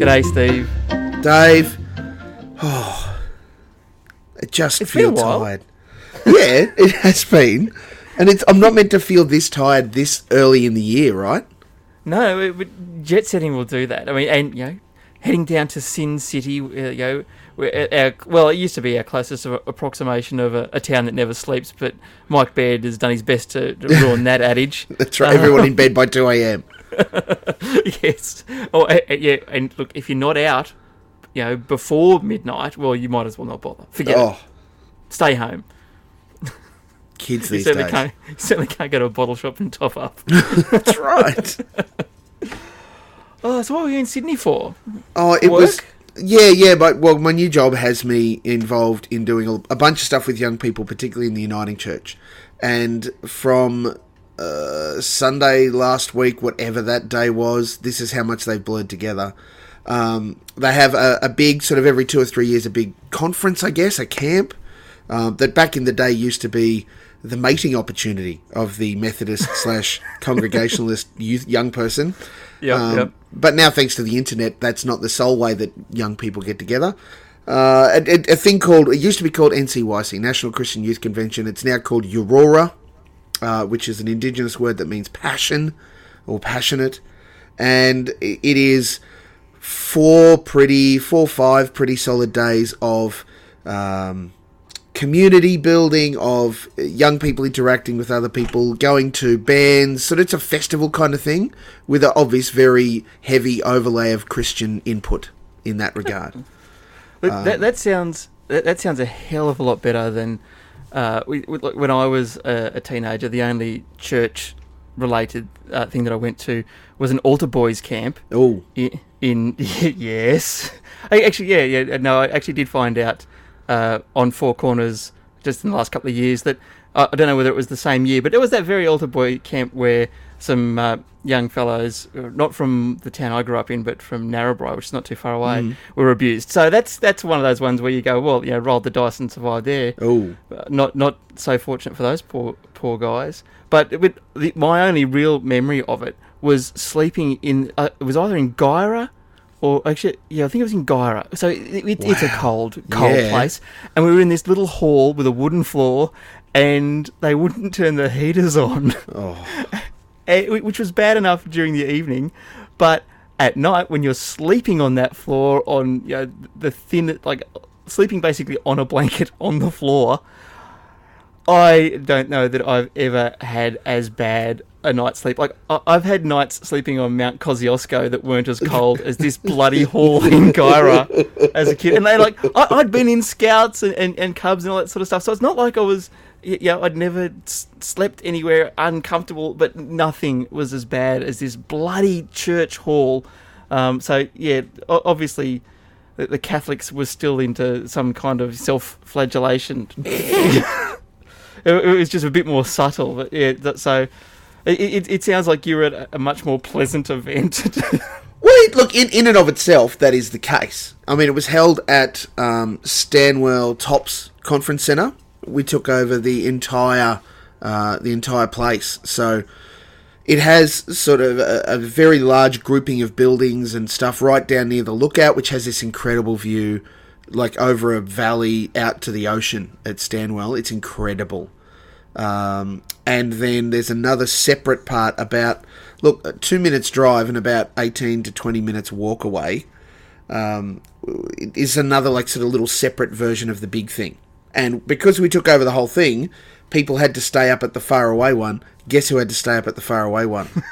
G'day, Steve. Dave, oh, I just It's feel tired. yeah, it has been, and it's. I'm not meant to feel this tired this early in the year, right? No, it, jet setting will do that. I mean, and you know, heading down to Sin City, uh, you know, our, well, it used to be our closest a- approximation of a, a town that never sleeps, but Mike Baird has done his best to, to ruin that adage. That's right. Everyone in bed by two a.m. yes. Oh, uh, uh, yeah. And look, if you're not out, you know, before midnight, well, you might as well not bother. Forget it. Oh, Stay home. kids You these certainly days. can't. You certainly can't go to a bottle shop and top up. That's right. Oh, so what were you in Sydney for? Oh, it Work? was. Yeah, yeah, but well, my new job has me involved in doing a, a bunch of stuff with young people, particularly in the Uniting Church. And from uh, Sunday last week, whatever that day was, this is how much they've blurred together. Um, they have a, a big, sort of every two or three years, a big conference, I guess, a camp um, that back in the day used to be the mating opportunity of the Methodist slash Congregationalist youth young person. Yep, Um, yep. But now, thanks to the internet, that's not the sole way that young people get together. Uh, a, a- a thing called it used to be called NCYC, National Christian Youth Convention. It's now called Aurora, uh, which is an indigenous word that means passion or passionate, and it is four pretty, four five pretty solid days of um, community building, of young people interacting with other people, going to bands. So it's a festival kind of thing with an obvious, very heavy overlay of Christian input in that regard. Look, Um, that that sounds that, that sounds a hell of a lot better than uh, we, we, when I was a, a teenager. The only church related uh, thing that I went to was an altar boys camp. Oh, In, in yes, I actually yeah yeah no I actually did find out uh, on Four Corners just in the last couple of years that uh, I don't know whether it was the same year, but it was that very altar boy camp where some uh, young fellows, uh, not from the town I grew up in, but from Narrabri, which is not too far away, were abused. So that's that's one of those ones where you go, well, you know, rolled the dice and survived there. oh, Uh, not not so fortunate for those poor poor guys. But with the, my only real memory of it was sleeping in. Uh, it was either in Guyra, or actually, yeah, I think it was in Guyra. So it, it, it's a cold, cold Yeah. place, and we were in this little hall with a wooden floor, and they wouldn't turn the heaters on, oh, eh, which was bad enough during the evening, but at night when you're sleeping on that floor on you know the thin like sleeping basically on a blanket on the floor I don't know that I've ever had as bad a night's sleep. Like I- I've had nights sleeping on Mount Kosciuszko that weren't as cold as this bloody hall in Guyra as a kid. And they like I- I'd been in scouts and, and, and cubs and all that sort of stuff. So it's not like I was, y- you know, I'd never s- slept anywhere uncomfortable. But nothing was as bad as this bloody church hall. Um, so yeah, o- obviously. The the Catholics were still into some kind of self-flagellation it, it was just a bit more subtle, but yeah. That, so it, it, it sounds like you were at a, much more pleasant event. Well, look, in, in and of itself, that is the case. I mean, it was held at um, Stanwell Tops Conference Centre. We took over the entire uh, the entire place, so it has sort of a, a very large grouping of buildings and stuff right down near the lookout, which has this incredible view, like over a valley out to the ocean at Stanwell. It's incredible. Um, and then there's another separate part about look, two minutes drive and about 18 to 20 minutes walk away um, is another like sort of little separate version of the big thing. And because we took over the whole thing, people had to stay up at the far away one. Guess who had to stay up at the far away one?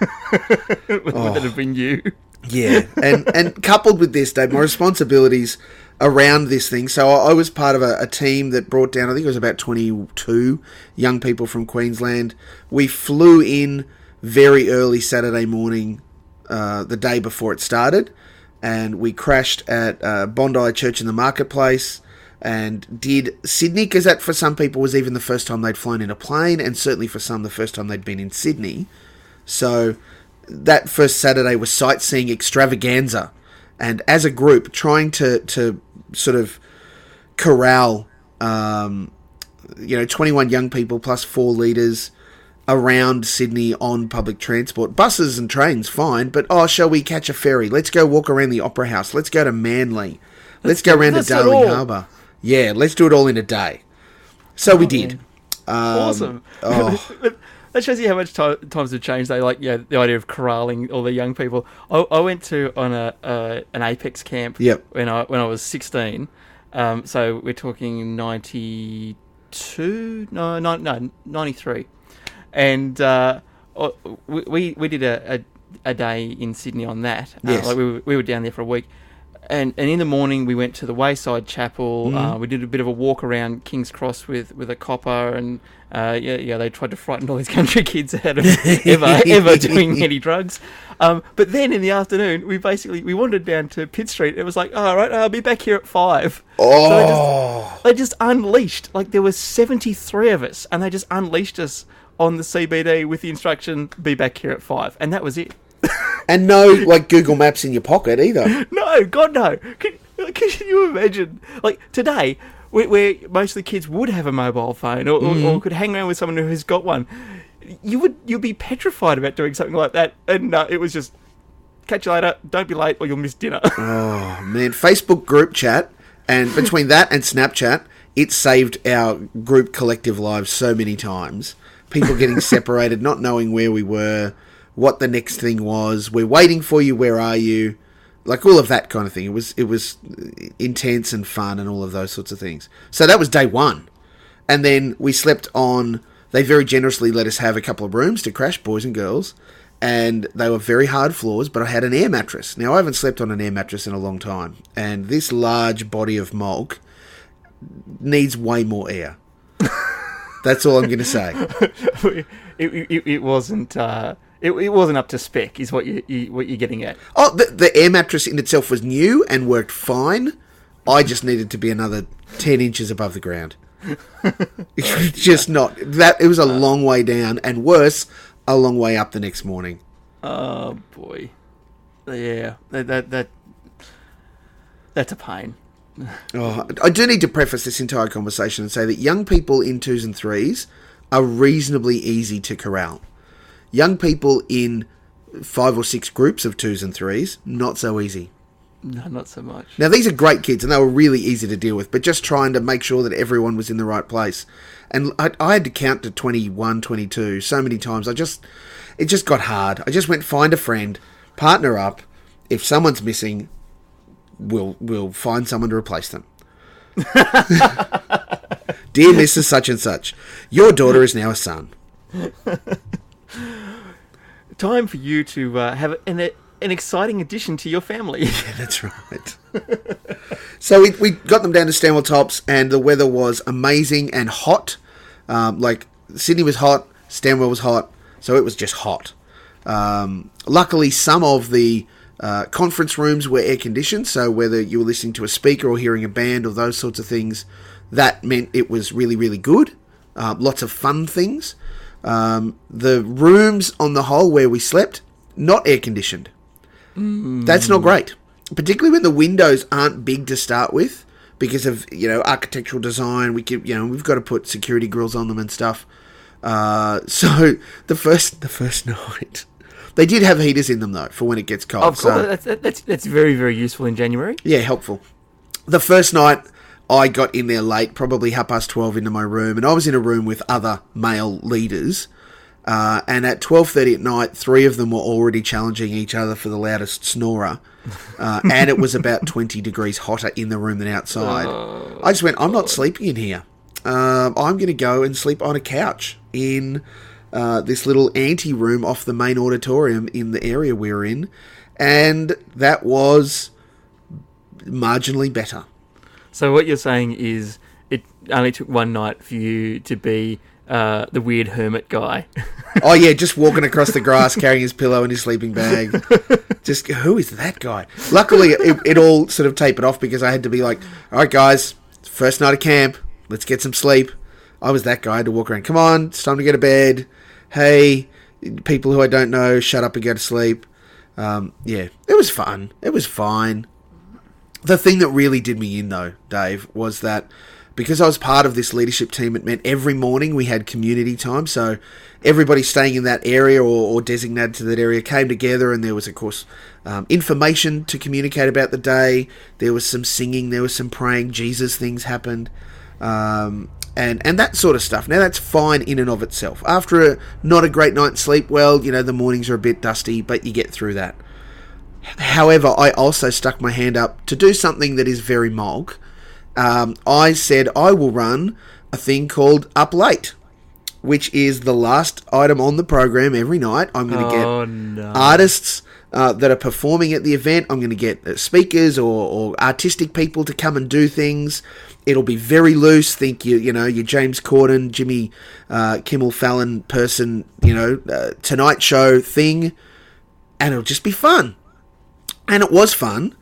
Would that have been you? Yeah, and and coupled with this, Dave, my responsibilities around this thing. So I, I was part of a, a team that brought down, I think it was about twenty-two young people from Queensland. We flew in very early Saturday morning, uh, the day before it started, and we crashed at uh, Bondi Church in the marketplace. And did Sydney, because that for some people was even the first time they'd flown in a plane, and certainly for some the first time they'd been in Sydney. So that first Saturday was sightseeing extravaganza and as a group trying to to sort of corral, um, you know, 21 young people plus four leaders around Sydney on public transport. Buses and trains, fine, but oh, shall we catch a ferry? Let's go walk around the Opera House. Let's go to Manly. Let's, go around to let's Darling. Harbour. Yeah, let's do it all in a day. So we did. Um, awesome. oh. that shows you how much ti times have changed. They like yeah, the idea of corralling all the young people. I, I went to on a uh, an Apex camp Yep. when I when I was sixteen. Um, so we're talking ninety two, no, no, no, ninety three, and uh, uh, we we did a, a, a day in Sydney on that. Uh, like we were, we were down there for a week. And, and in the morning we went to the Wayside Chapel. Uh, Mm-hmm. we did a bit of a walk around King's Cross with, with a copper, and uh, yeah, yeah, they tried to frighten all these country kids out of ever ever doing any drugs. Um, but then in the afternoon, we basically we wandered down to Pitt Street. It was like, all right, I'll be back here at five. So they just, Oh, they just unleashed. Like there was seventy three of us, and they just unleashed us on the CBD with the instruction, "Be back here at five. and that was it. And no like Google Maps in your pocket either. No, God no. Can, can you imagine? Like today, where, where most of the kids would have a mobile phone or, or, or could hang around with someone who has got one, you would you'd be petrified about doing something like that. And uh, it was just catch you later. Don't be late, or you'll miss dinner. Oh man, Facebook group chat, and between that and Snapchat, it saved our group collective lives so many times. People getting separated, not knowing where we were, what the next thing was. We're waiting for you. Where are you? Like all of that kind of thing. It was it was intense and fun and all of those sorts of things. So that was day one, and then we slept on. They very generously let us have a couple of rooms to crash, boys and girls, and they were very hard floors. But I had an air mattress. Now I haven't slept on an air mattress in a long time, and this large body of mulk needs way more air. That's all I'm going to say. it, it, it wasn't. Uh, it, it wasn't up to spec. Is what you, you what you're getting at. Oh, the, the air mattress in itself was new and worked fine. I just needed to be another ten inches above the ground. just not that. It was a long way down, and worse, a long way up the next morning. Oh boy, yeah. That that, that that's a pain. Oh, I do need to preface this entire conversation and say that young people in twos and threes are reasonably easy to corral. Young people in five or six groups of twos and threes, not so easy. No, not so much. Now, these are great kids and they were really easy to deal with, but just trying to make sure that everyone was in the right place. And I, I had to count to 21, 22 so many times. I just, it just got hard. I just went find a friend, partner up. If someone's missing, we'll, we'll find someone to replace them. Dear Mrs. Such and Such, your daughter is now a son. Time for you to uh, have an an exciting addition to your family. Yeah, that's right. so we, we got them down to Stanwell Tops, and the weather was amazing and hot. Um, like Sydney was hot, Stanwell was hot, so it was just hot. Um, luckily, some of the uh, conference rooms were air conditioned, so whether you were listening to a speaker or hearing a band or those sorts of things, that meant it was really, really good. Uh, lots of fun things. Um, the rooms on the whole where we slept, not air conditioned. That's not great, particularly when the windows aren't big to start with because of you know architectural design. We could you know we've got to put security grills on them and stuff. Uh, so the first the first night, they did have heaters in them though for when it gets cold. of course, so- that's, that's that's very very useful in January. yeah, helpful. The first night, I got in there late, probably half past twelve into my room, and I was in a room with other male leaders. Uh, and at twelve thirty at night, three of them were already challenging each other for the loudest snorer, uh, and it was about twenty degrees hotter in the room than outside. I just went, I'm not sleeping in here. Um, I'm going to go and sleep on a couch in uh, this little ante room off the main auditorium in the area we're in, and that was marginally better. So what you're saying is it only took one night for you to be uh, the weird hermit guy. Oh yeah, just walking across the grass carrying his pillow and his sleeping bag. Just who is that guy? Luckily, it, it all sort of tapered off because I had to be like, "All right, guys, first night of camp, let's get some sleep." I was that guy I had to walk around. Come on, it's time to go to bed. Hey, people who I don't know, shut up and go to sleep. Um, yeah, it was fun. It was fine. The thing that really did me in, though, Dave, was that because I was part of this leadership team, it meant every morning we had community time. So everybody staying in that area or, or designated to that area came together, and there was, of course, um, information to communicate about the day. There was some singing, there was some praying. Jesus things happened. Um, and, and that sort of stuff. Now that's fine in and of itself. After a not a great night's sleep, well, you know the mornings are a bit dusty, but you get through that. However, I also stuck my hand up to do something that is very Molk. Um, I said I will run a thing called Up Late, which is the last item on the program every night. I'm going to Oh, get no. artists uh, that are performing at the event. I'm going to get uh, speakers or, or artistic people to come and do things. It'll be very loose. Think you, you know, your James Corden, Jimmy uh, Kimmel Fallon person, you know, uh, Tonight Show thing, and it'll just be fun. And it was fun.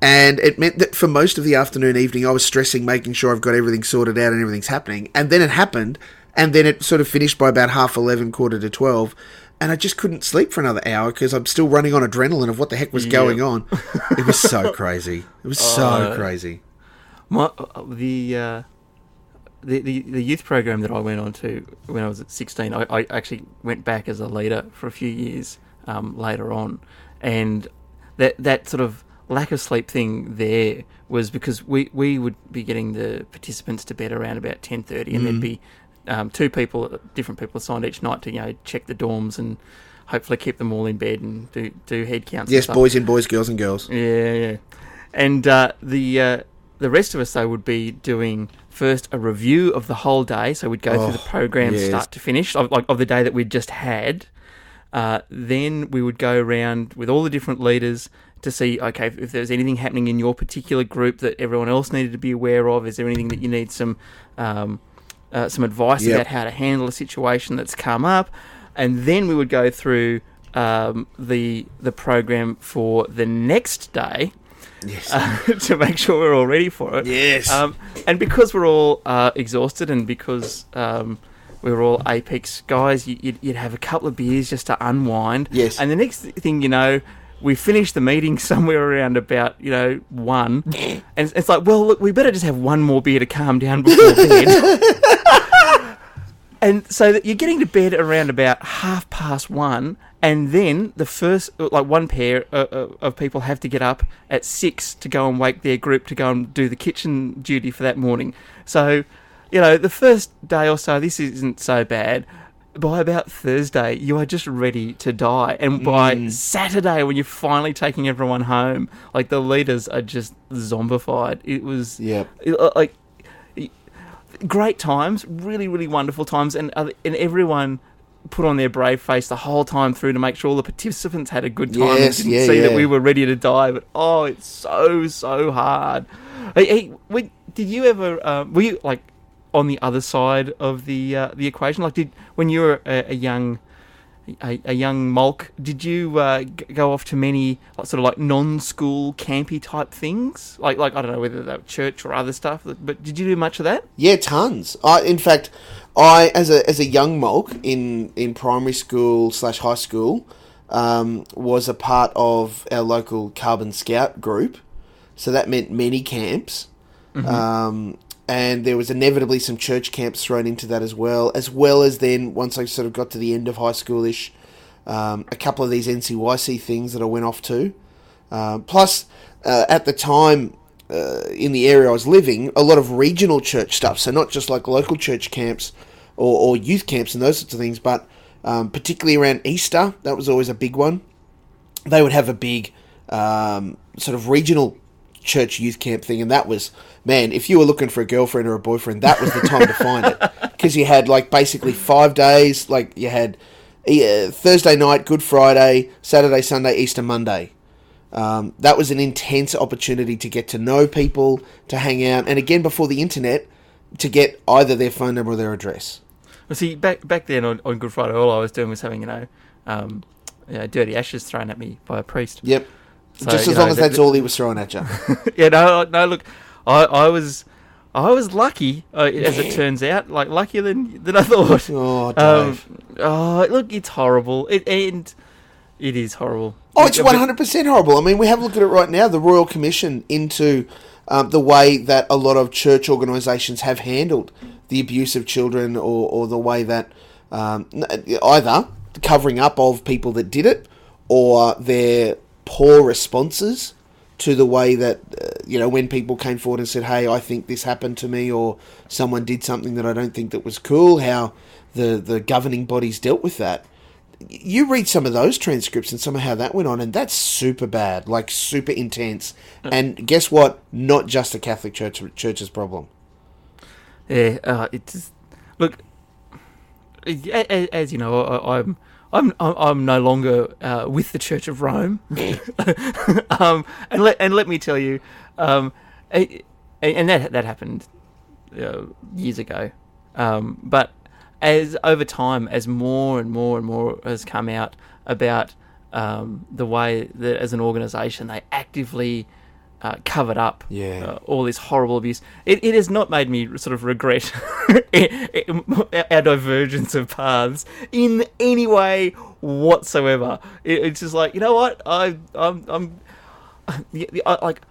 And it meant that for most of the afternoon, evening, I was stressing, making sure I've got everything sorted out and everything's happening. And then it happened. And then it sort of finished by about half 11, quarter to 12. And I just couldn't sleep for another hour because I'm still running on adrenaline of what the heck was going on. It was so crazy. It was so Uh, crazy. My, uh, the, uh, the the the youth program that I went on to when I was at 16, I, I actually went back as a leader for a few years um, later on, and that that sort of lack of sleep thing there was because we, we would be getting the participants to bed around about 10.30 and there'd be um, two people different people assigned each night to you know check the dorms and hopefully keep them all in bed and do do head counts and Yes, stuff. boys in boys, girls and girls. Yeah, yeah. And uh, the uh, the rest of us though would be doing first a review of the whole day. So we'd go through the Oh, program yes. start to finish, of, like of the day that we'd just had. Uh, then we would go around with all the different leaders to see, okay, if there's anything happening in your particular group that everyone else needed to be aware of. Is there anything that you need some um, uh, some advice Yep. about how to handle a situation that's come up? And then we would go through um, the the program for the next day Yes. uh, to make sure we're all ready for it. yes. Um, and because we're all uh, exhausted and because um, we were all Apex guys, you- you'd, you'd have a couple of beers just to unwind. Yes. And the next thing you know, we finished the meeting somewhere around about, you know, one. and it's, it's like, well, look, we better just have one more beer to calm down before bed. and so that you're getting to bed around about half past one, and then the first, like one pair uh, uh, of people have to get up at six to go and wake their group to go and do the kitchen duty for that morning. So, you know, the first day or so, this isn't so bad. By about Thursday, you are just ready to die, and by Saturday, when you're finally taking everyone home, like the leaders are just zombified. It was yeah, uh, like great times, really, really wonderful times, and uh, and everyone put on their brave face the whole time through to make sure all the participants had a good time Yes, and didn't yeah, see that we were ready to die. But oh, it's so so hard. Hey, hey did you ever? Uh, were you like on the other side of the uh, the equation? Like, did when you were a, a young a, a young mulk, did you uh, g- go off to many sort of like non-school campy type things? Like, like I don't know whether that were church or other stuff, but did you do much of that? Yeah, tons. I, in fact, I as a as a young mulk in in primary school slash high school um, was a part of our local Carbon Scout group. So that meant many camps, um, and there was inevitably some church camps thrown into that as well. As well as then once I sort of got to the end of high schoolish, um, a couple of these NCYC things that I went off to. Um, plus, uh, at the time, uh, in the area I was living, a lot of regional church stuff. So not just like local church camps or, or youth camps and those sorts of things, but um, particularly around Easter, that was always a big one. They would have a big um, sort of regional church youth camp thing, and that was man. If you were looking for a girlfriend or a boyfriend, that was the time to find it because you had like basically five days. Like you had uh, Thursday night, Good Friday, Saturday, Sunday, Easter Monday. Um, that was an intense opportunity to get to know people, to hang out, and again before the internet, to get either their phone number or their address. Well, see, back back then on, on Good Friday, all I was doing was having you know, um, you know, dirty ashes thrown at me by a priest. Yep. So, Just as know, long as that's all he was throwing at you. yeah, no, no. Look, I, I was, I was lucky, uh, as it turns out, like luckier than than I thought. Oh, Um, Dave. oh, look, it's horrible. It and it is horrible. Oh, it's one hundred percent horrible. I mean, we have a look at it right now. The Royal Commission into um, the way that a lot of church organisations have handled the abuse of children, or, or the way that um, either the covering up of people that did it, or their poor responses to the way that uh, you know when people came forward and said, "Hey, I think this happened to me," or someone did something that I don't think that was cool. How the the governing bodies dealt with that you read some of those transcripts and some of how that went on, and that's super bad, like super intense. And guess what? Not just the Catholic Church Church's problem. Yeah, uh, it's look. a- a- As you know, I, I'm I'm I'm I'm no longer uh, with the Church of Rome, um, and let and let me tell you, um, a- a- and that that happened uh, years ago, um, but as over time, as more and more and more has come out about um, the way that as an organisation they actively uh, covered up Yeah. uh, all this horrible abuse. It, it has not made me sort of regret our divergence of paths in any way whatsoever. It, it's just like you know what I I'm, I'm I, like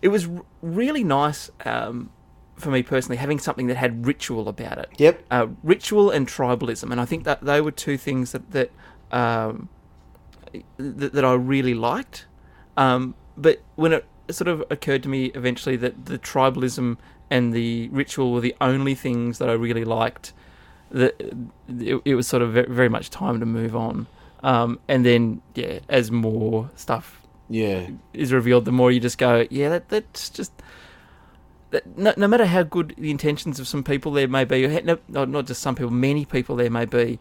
it was really nice um, for me personally having something that had ritual about it. Yep. Uh, ritual and tribalism, and I think that they were two things that that um, that, that I really liked. Um, but when it sort of occurred to me eventually that the tribalism and the ritual were the only things that I really liked, that it, it was sort of ve- very much time to move on. Um, and then, yeah, as more stuff Yeah. is revealed, the more you just go, yeah, that, that's just. That, no, no matter how good the intentions of some people there may be, or no, not not just some people, many people there may be,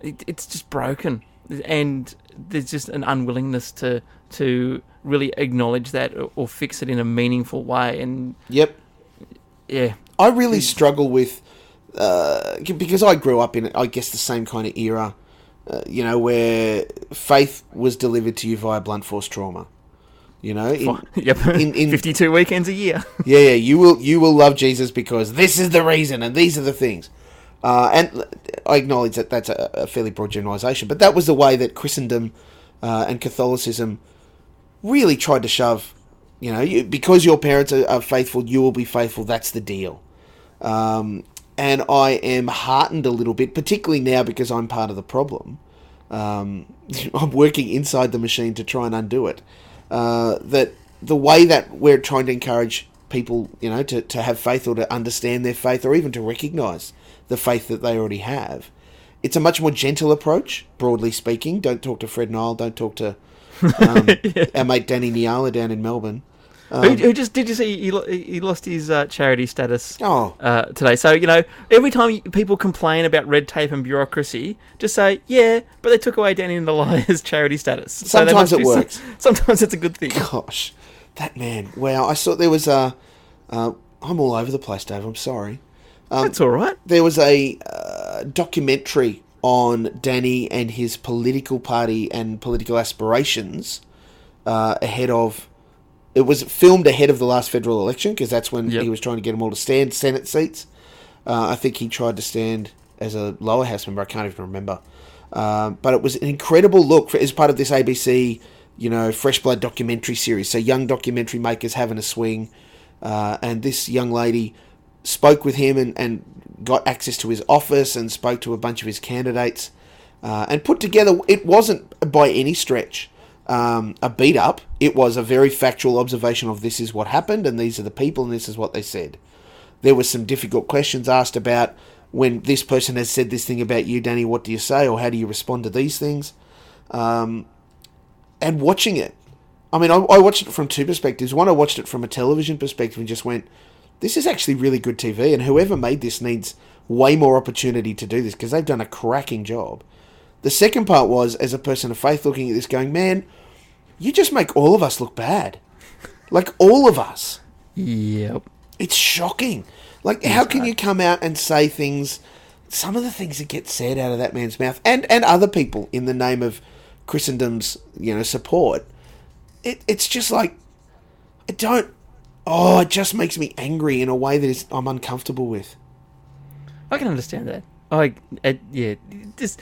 it, it's just broken, and there's just an unwillingness to to really acknowledge that or, or fix it in a meaningful way. And Yep. yeah, I really struggle with uh, because I grew up in, I guess, the same kind of era. Uh, you know, where faith was delivered to you via blunt force trauma. You know, in, yep, in- in- 52 weekends a year. yeah, yeah, you will you will love Jesus because this is the reason and these are the things. Uh, and I acknowledge that that's a, a fairly broad generalisation, but that was the way that Christendom uh, and Catholicism really tried to shove. You know, you, because your parents are, are faithful, you will be faithful. That's the deal. Um, and I am heartened a little bit, particularly now because I'm part of the problem. Um, I'm working inside the machine to try and undo it. Uh, that the way that we're trying to encourage people, you know, to, to have faith or to understand their faith or even to recognize the faith that they already have, it's a much more gentle approach, broadly speaking. Don't talk to Fred Nile, don't talk to um, our mate Danny Nalliah down in Melbourne. who, who just did you see he, he lost his uh, charity status Oh, uh, today? So you know, every time people complain about red tape and bureaucracy, just say yeah, but they took away Danny and the Liars charity status. Sometimes must it do some- works. sometimes it's a good thing. gosh, that man. Wow, I saw there was a. Uh, I'm all over the place, Dave. I'm sorry. Um, That's all right. there was a uh, documentary on Danny and his political party and political aspirations uh, ahead of. It was filmed ahead of the last federal election because that's when Yep. he was trying to get them all to stand Senate seats. Uh, I think he tried to stand as a lower house member. I can't even remember. Um, but it was an incredible look for, as part of this ABC, you know, Fresh Blood documentary series. So young documentary makers having a swing, uh, and this young lady spoke with him and, and got access to his office and spoke to a bunch of his candidates uh, and put together. It wasn't by any stretch um, a beat up. It was a very factual observation of this is what happened and these are the people and this is what they said. There were some difficult questions asked about when this person has said this thing about you, Danny. What do you say, or how do you respond to these things? Um, and watching it, I mean, I, I watched it from two perspectives. One, I watched it from a television perspective and just went, "This is actually really good TV." And whoever made this needs way more opportunity to do this because they've done a cracking job. The second part was, as a person of faith, looking at this, going, "Man, you just make all of us look bad, like all of us." Yep. It's shocking. Like, how can you come out and say things? Some of the things that get said out of that man's mouth, and and other people in the name of Christendom's, you know, support. It it's just like, I don't. Oh, it just makes me angry in a way that is, I'm uncomfortable with. I can understand that. I, it, yeah, just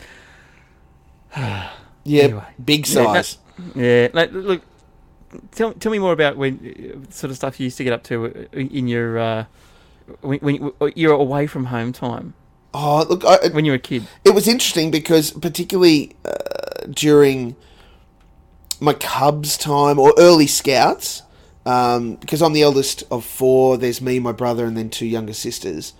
Yeah, Yeah, Anyway. big Yeah, that- size. Yeah, like, look, tell tell me more about when sort of stuff you used to get up to in your uh, when, when you- you're away from home time oh, look, I, when you were a kid. it was interesting because particularly uh, during my Cubs time or early Scouts, um, because I'm the eldest of four. There's me, my brother, and then two younger sisters.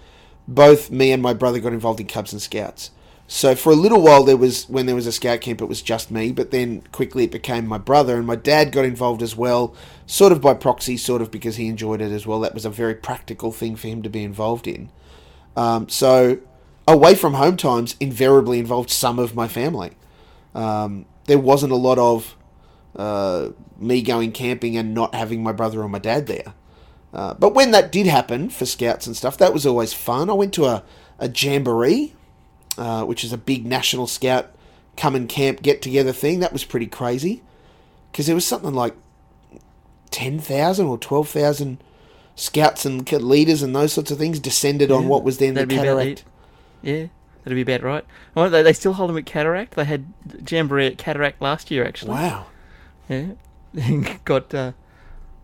Both me and my brother got involved in Cubs and Scouts. So for a little while, there was when there was a scout camp, it was just me. But then quickly it became my brother, and my dad got involved as well, sort of by proxy, sort of because he enjoyed it as well. That was a very practical thing for him to be involved in. Um, so away from home times invariably involved some of my family. Um, there wasn't a lot of uh, me going camping and not having my brother or my dad there. Uh, but when that did happen for scouts and stuff, that was always fun. I went to a, a jamboree, uh, which is a big national scout come and camp get together thing. That was pretty crazy because there was something like 10,000 or 12,000 scouts and leaders and those sorts of things descended on what was then the that'd be about cataract. Yeah, that'd be about right. Well, they, they still hold them at Cataract. They had Jamboree at Cataract last year, actually. Wow. Yeah, got. Uh,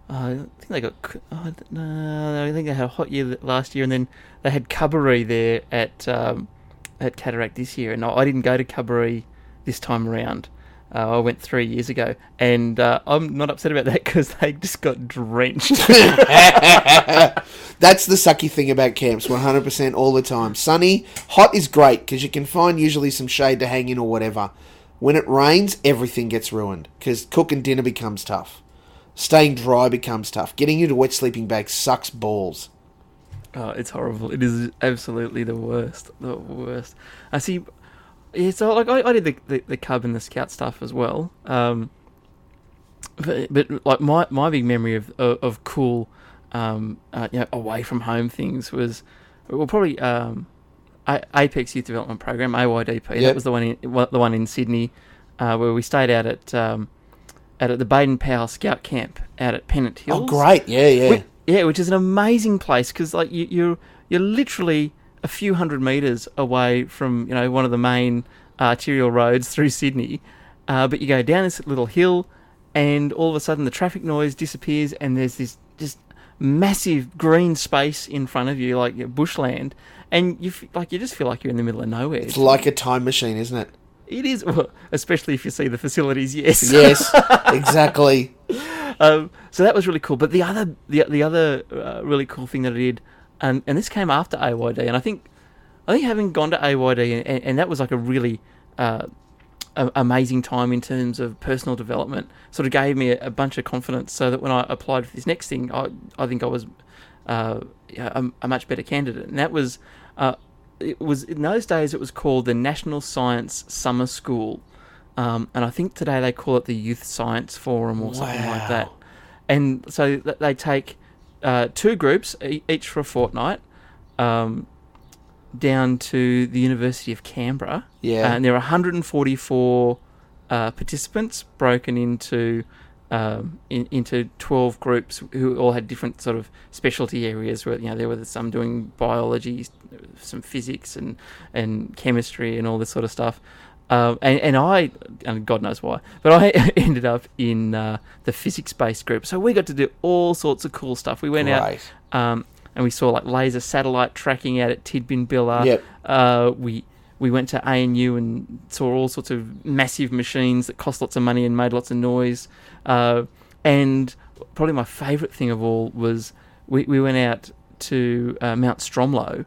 I think they got. Oh, no, I think they had a hot year last year, and then they had Cuboree there at um, at Cataract this year. And I I didn't go to Cuboree this time around. Uh, I went three years ago, and uh, I'm not upset about that because they just got drenched. That's the sucky thing about camps, 100% all the time. Sunny, hot is great because you can find usually some shade to hang in or whatever. When it rains, everything gets ruined because cooking dinner becomes tough. Staying dry becomes tough. Getting into wet sleeping bags sucks balls. Oh, it's horrible. It is absolutely the worst. The worst. I see. Yeah, so like I, I did the, the the cub and the scout stuff as well. Um, but, but like my my big memory of of, of cool, um, uh, you know, away from home things was, well, probably um, A- Apex Youth Development Program AYDP. Yep. That was the one in the one in Sydney, uh, where we stayed out at um, out at the Baden Powell Scout Camp out at Pennant Hills. Oh, great. Yeah, yeah. Whi- yeah, which is an amazing place because like you, you're you're literally a few hundred meters away from you know one of the main arterial roads through Sydney, uh, but you go down this little hill, and all of a sudden the traffic noise disappears, and there's this just massive green space in front of you, like your bushland, and you f- like you just feel like you're in the middle of nowhere. It's like a time machine, isn't it? it is, well, especially if you see the facilities. Yes, Yes, exactly. um, so that was really cool. But the other the the other uh, really cool thing that I did, and and this came after AYD, and I think I think having gone to AYD, and, and that was like a really uh, a- amazing time in terms of personal development. Sort of gave me a, a bunch of confidence, so that when I applied for this next thing, I I think I was uh, a, a much better candidate, and that was. Uh, it was in those days. It was called the National Science Summer School, um, and I think today they call it the Youth Science Forum or something like that. And so th- they take uh, two groups, e- each for a fortnight, um, down to the University of Canberra. Yeah. And there are 144 uh, participants broken into um, in, into 12 groups who all had different sort of specialty areas. Where you know there were some doing biology, some physics, and and chemistry, and all this sort of stuff. Um, and, and I, and God knows why, but I ended up in uh, the physics-based group. So we got to do all sorts of cool stuff. We went out um, and we saw like laser satellite tracking out at Tidbinbilla. Yep. Uh, we we went to ANU and saw all sorts of massive machines that cost lots of money and made lots of noise. Uh, and probably my favourite thing of all was we, we went out to uh, Mount Stromlo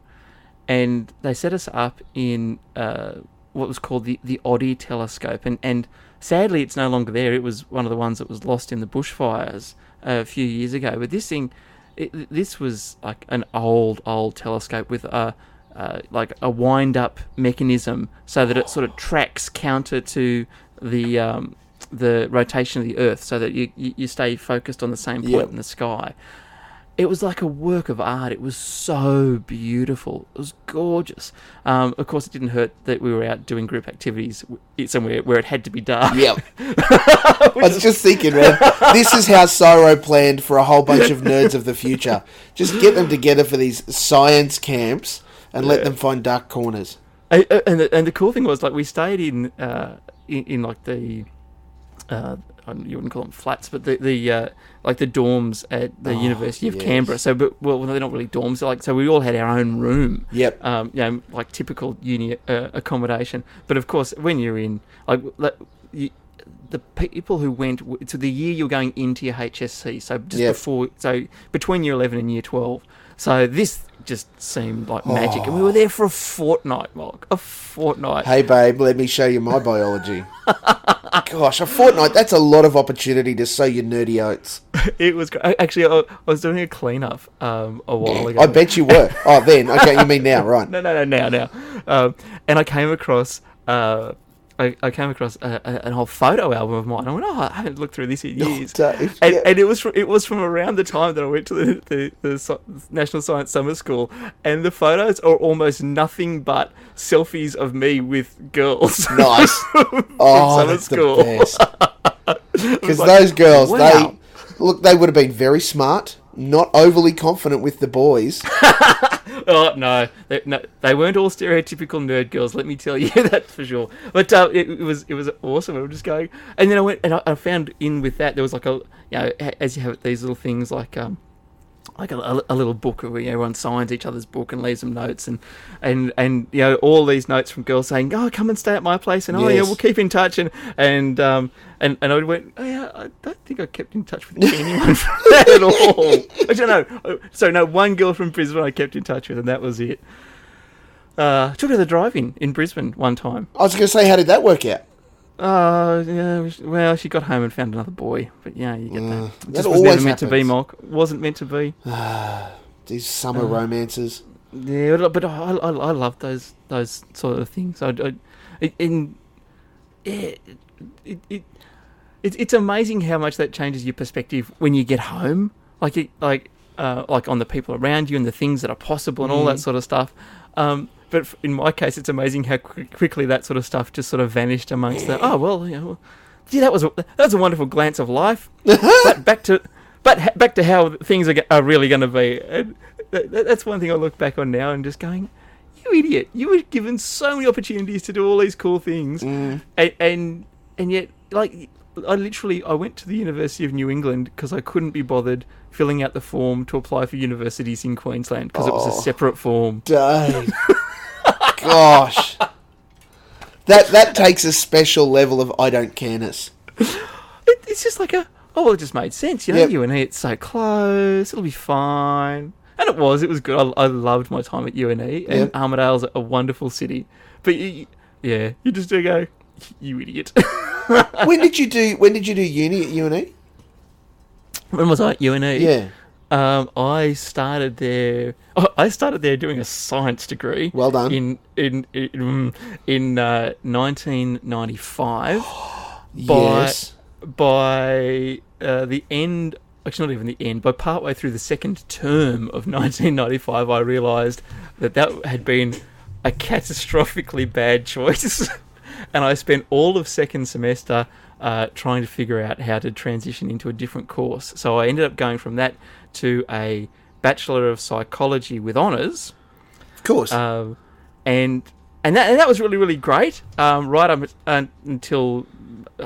and they set us up in uh, what was called the, the Oddie telescope. And, and sadly, it's no longer there. It was one of the ones that was lost in the bushfires a few years ago. But this thing, it, this was like an old, old telescope with a uh, like a wind-up mechanism, so that it sort of tracks counter to the um, the rotation of the Earth, so that you, you, you stay focused on the same point Yep. in the sky. It was like a work of art. It was so beautiful. It was gorgeous. Um, of course, it didn't hurt that we were out doing group activities somewhere where it had to be dark. Yep. I was just thinking, man, this is how CSIRO planned for a whole bunch of nerds of the future. Just get them together for these science camps and let them find dark corners. I- and the, and the cool thing was like we stayed in uh, in, in like the uh, you wouldn't call them flats, but the the uh, like the dorms at the Oh, University of yes. Canberra. So, but well, they're not really dorms. Like so we all had our own room. Yep. Um, you know, like typical uni uh, accommodation. But of course, when you're in like you, the people who went to the year you're going into your HSC, so just Yep. before, so between year 11 and year 12. So this just seemed like magic, and we were there for a fortnight, Mark. A fortnight. Hey, babe, let me show you my biology. Gosh, a fortnight, that's a lot of opportunity to sow your nerdy oats. It was actually I, I was doing a cleanup um, a while ago. I bet you were. Oh, then. Okay, you mean now, right. no, no, no, now, now. Um, and I came across, uh, I, I came across a, a, an old photo album of mine. I went, oh, I haven't looked through this in years. Dave, and, yeah. and it was from, it was from around the time that I went to the, the, the so- National Science Summer School, and the photos are almost nothing but selfies of me with girls. Nice. from Oh, summer that's school. the best. Because like, those girls, wow. they look, they would have been very smart, not overly confident with the boys. Oh no, they, no, they weren't all stereotypical nerd girls. Let me tell you that for sure. But uh, it, it was it was awesome. I was just going, and then I went and I, I found in with that there was like a you know as you have these little things like um like a, a, little book where everyone signs each other's book and leaves them notes and and and you know all these notes from girls saying oh come and stay at my place and oh yeah we'll keep in touch and and um and, and I went oh, yeah I don't think I kept in touch with anyone from that at all. Actually no Oh, so no one girl from Brisbane I kept in touch with and that was it. Uh took her to the drive-in in Brisbane one time. I was going to say, how did that work out? Uh yeah well she got home and found another boy but yeah you get that that just was always never meant to be happens. Mock wasn't meant to be These summer Uh. romances. Yeah, but, but I, I, I love those those sort of things. I, I it, in yeah, it, it, it, it's amazing how much that changes your perspective when you get home. Like it, like uh, like on the people around you and the things that are possible and all that sort of stuff. Um, but in my case, it's amazing how quick, quickly that sort of stuff just sort of vanished amongst the. Oh well, you know, gee, that was a, that was a wonderful glance of life. but back to but ha- back to how things are, are really going to be. And that- that's one thing I look back on now and just going, you idiot! You were given so many opportunities to do all these cool things, Mm. and, and and yet like. I literally I went to the University of New England because I couldn't be bothered filling out the form to apply for universities in Queensland because it was Oh. a separate form. Dave. Gosh. That that takes a special level of I don't careness. It, it's just like a oh well, it just made sense, you know. Yep. You and it's so close, it'll be fine, and it was. It was good. I, I loved my time at UNE, and Yep. Armidale's a wonderful city. But you, yeah, you just do go, you idiot. when did you do when did you do uni at UNE? when was I at UNE? Yeah. Um, I started there. oh, I started there doing a science degree. Well done. In in in, in uh, 1995. By- Yes. by uh, the end, actually not even the end, by partway through the second term of 1995, I realised that that had been a catastrophically bad choice, and I spent all of second semester uh, trying to figure out how to transition into a different course. So I ended up going from that to a Bachelor of Psychology with honours. Of course. Um, and and that and that was really really great. Um, right up uh, until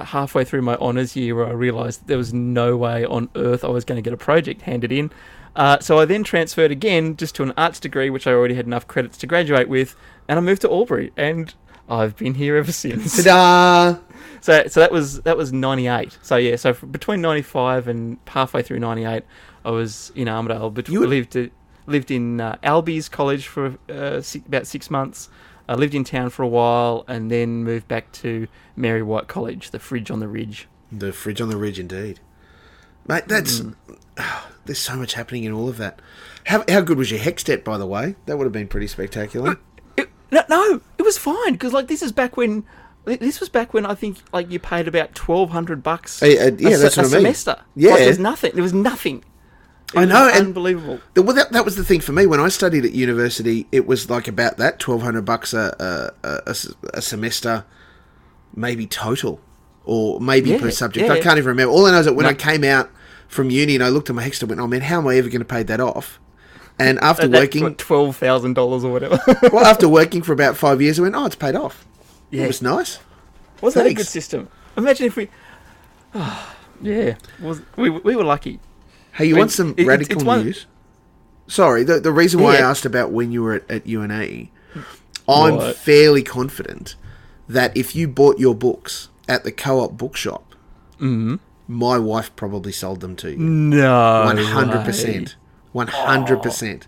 halfway through my honours year, where I realised there was no way on earth I was going to get a project handed in. Uh, so I then transferred again just to an arts degree, which I already had enough credits to graduate with, and I moved to Albury, and I've been here ever since. Ta-da! So so that was that was ninety eight. So yeah, so between ninety five and halfway through ninety eight, I was in Armidale. But You lived uh, lived in uh, Albies College for uh, six, about six months. I lived in town for a while, and then moved back to Mary White College, the fridge on the ridge. The fridge on the ridge, indeed. Mate, that's. Mm. there's so much happening in all of that. How, how good was your HECS HECS debt, by the way? That would have been pretty spectacular. It, no, no, it was fine because like this is back when. This was back when I think like you paid about twelve hundred bucks. Uh, uh, yeah, a, that's what a I mean. semester. Yeah. like, there was nothing. There was nothing. It I know, unbelievable. The- Well, that, that was the thing for me when I studied at university. It was like about that twelve hundred bucks a a semester, maybe total, or maybe Yeah, per subject. I can't even remember. All I know is that when No. I came out from uni and I looked at my HECS debt, I went, "Oh man, how am I ever going to pay that off?" And after working, twelve thousand dollars or whatever. well, after working for about five years, I went, "Oh, it's paid off." Yeah. It was nice. Wasn't that a good system? Imagine if we. yeah, was, we we were lucky. Hey, you I mean, want some it- radical it's one- news? Sorry, the, the reason why I asked about when you were at, at UNE, I'm What? fairly confident that if you bought your books at the co-op bookshop, Mm-hmm. my wife probably sold them to you. No, One hundred way. percent. One hundred percent.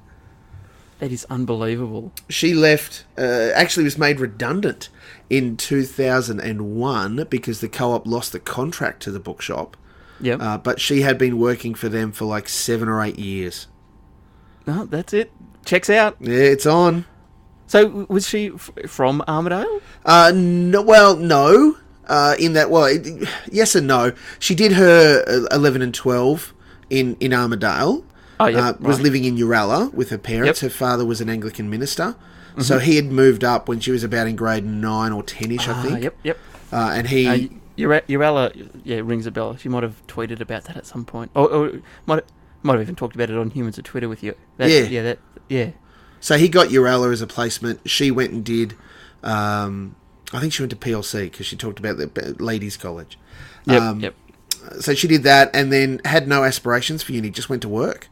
That is unbelievable. She left. Uh, actually, was made redundant in two thousand and one because the co-op lost the contract to the bookshop. Yep. Uh, but she had been working for them for like seven or eight years. no, that's it. Checks out. Yeah, it's on. So was she f- from Armidale? Uh, no, well, no. Uh, in that, well, it, yes and no. She did her uh, eleven and twelve in in Armidale. Oh, yep, uh, was right. living in Uralla with her parents. Yep. Her father was an Anglican minister, Mm-hmm. so he had moved up when she was about in grade nine or ten-ish, I Ah, think. yep, yep. Uh, and he, Uh, Uralla, yeah, rings a bell. She might have tweeted about that at some point, or, or might might have even talked about it on Humans of Twitter with you. That, Yeah. yeah, that, yeah. so he got Uralla as a placement. She went and did. Um, I think she went to PLC because she talked about the ladies' college. Yep, Um, yep. so she did that and then had no aspirations for uni just went to work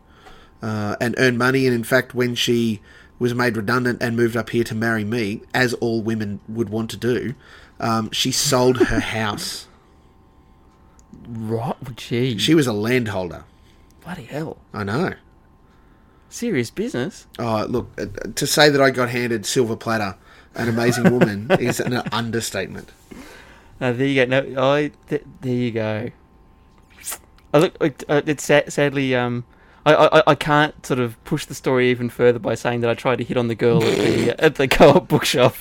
uh, and earned money and in fact when she was made redundant and moved up here to marry me as all women would want to do um, she sold her house Right, gee, she She was a landholder bloody hell, i know serious business. oh look uh, to say that i got handed silver platter an amazing woman is an understatement Uh, there you go. No, I th- there you go. I look. It, uh, it's sa- sadly. Um, I, I I can't sort of push the story even further by saying that I tried to hit on the girl at the at the co-op bookshop.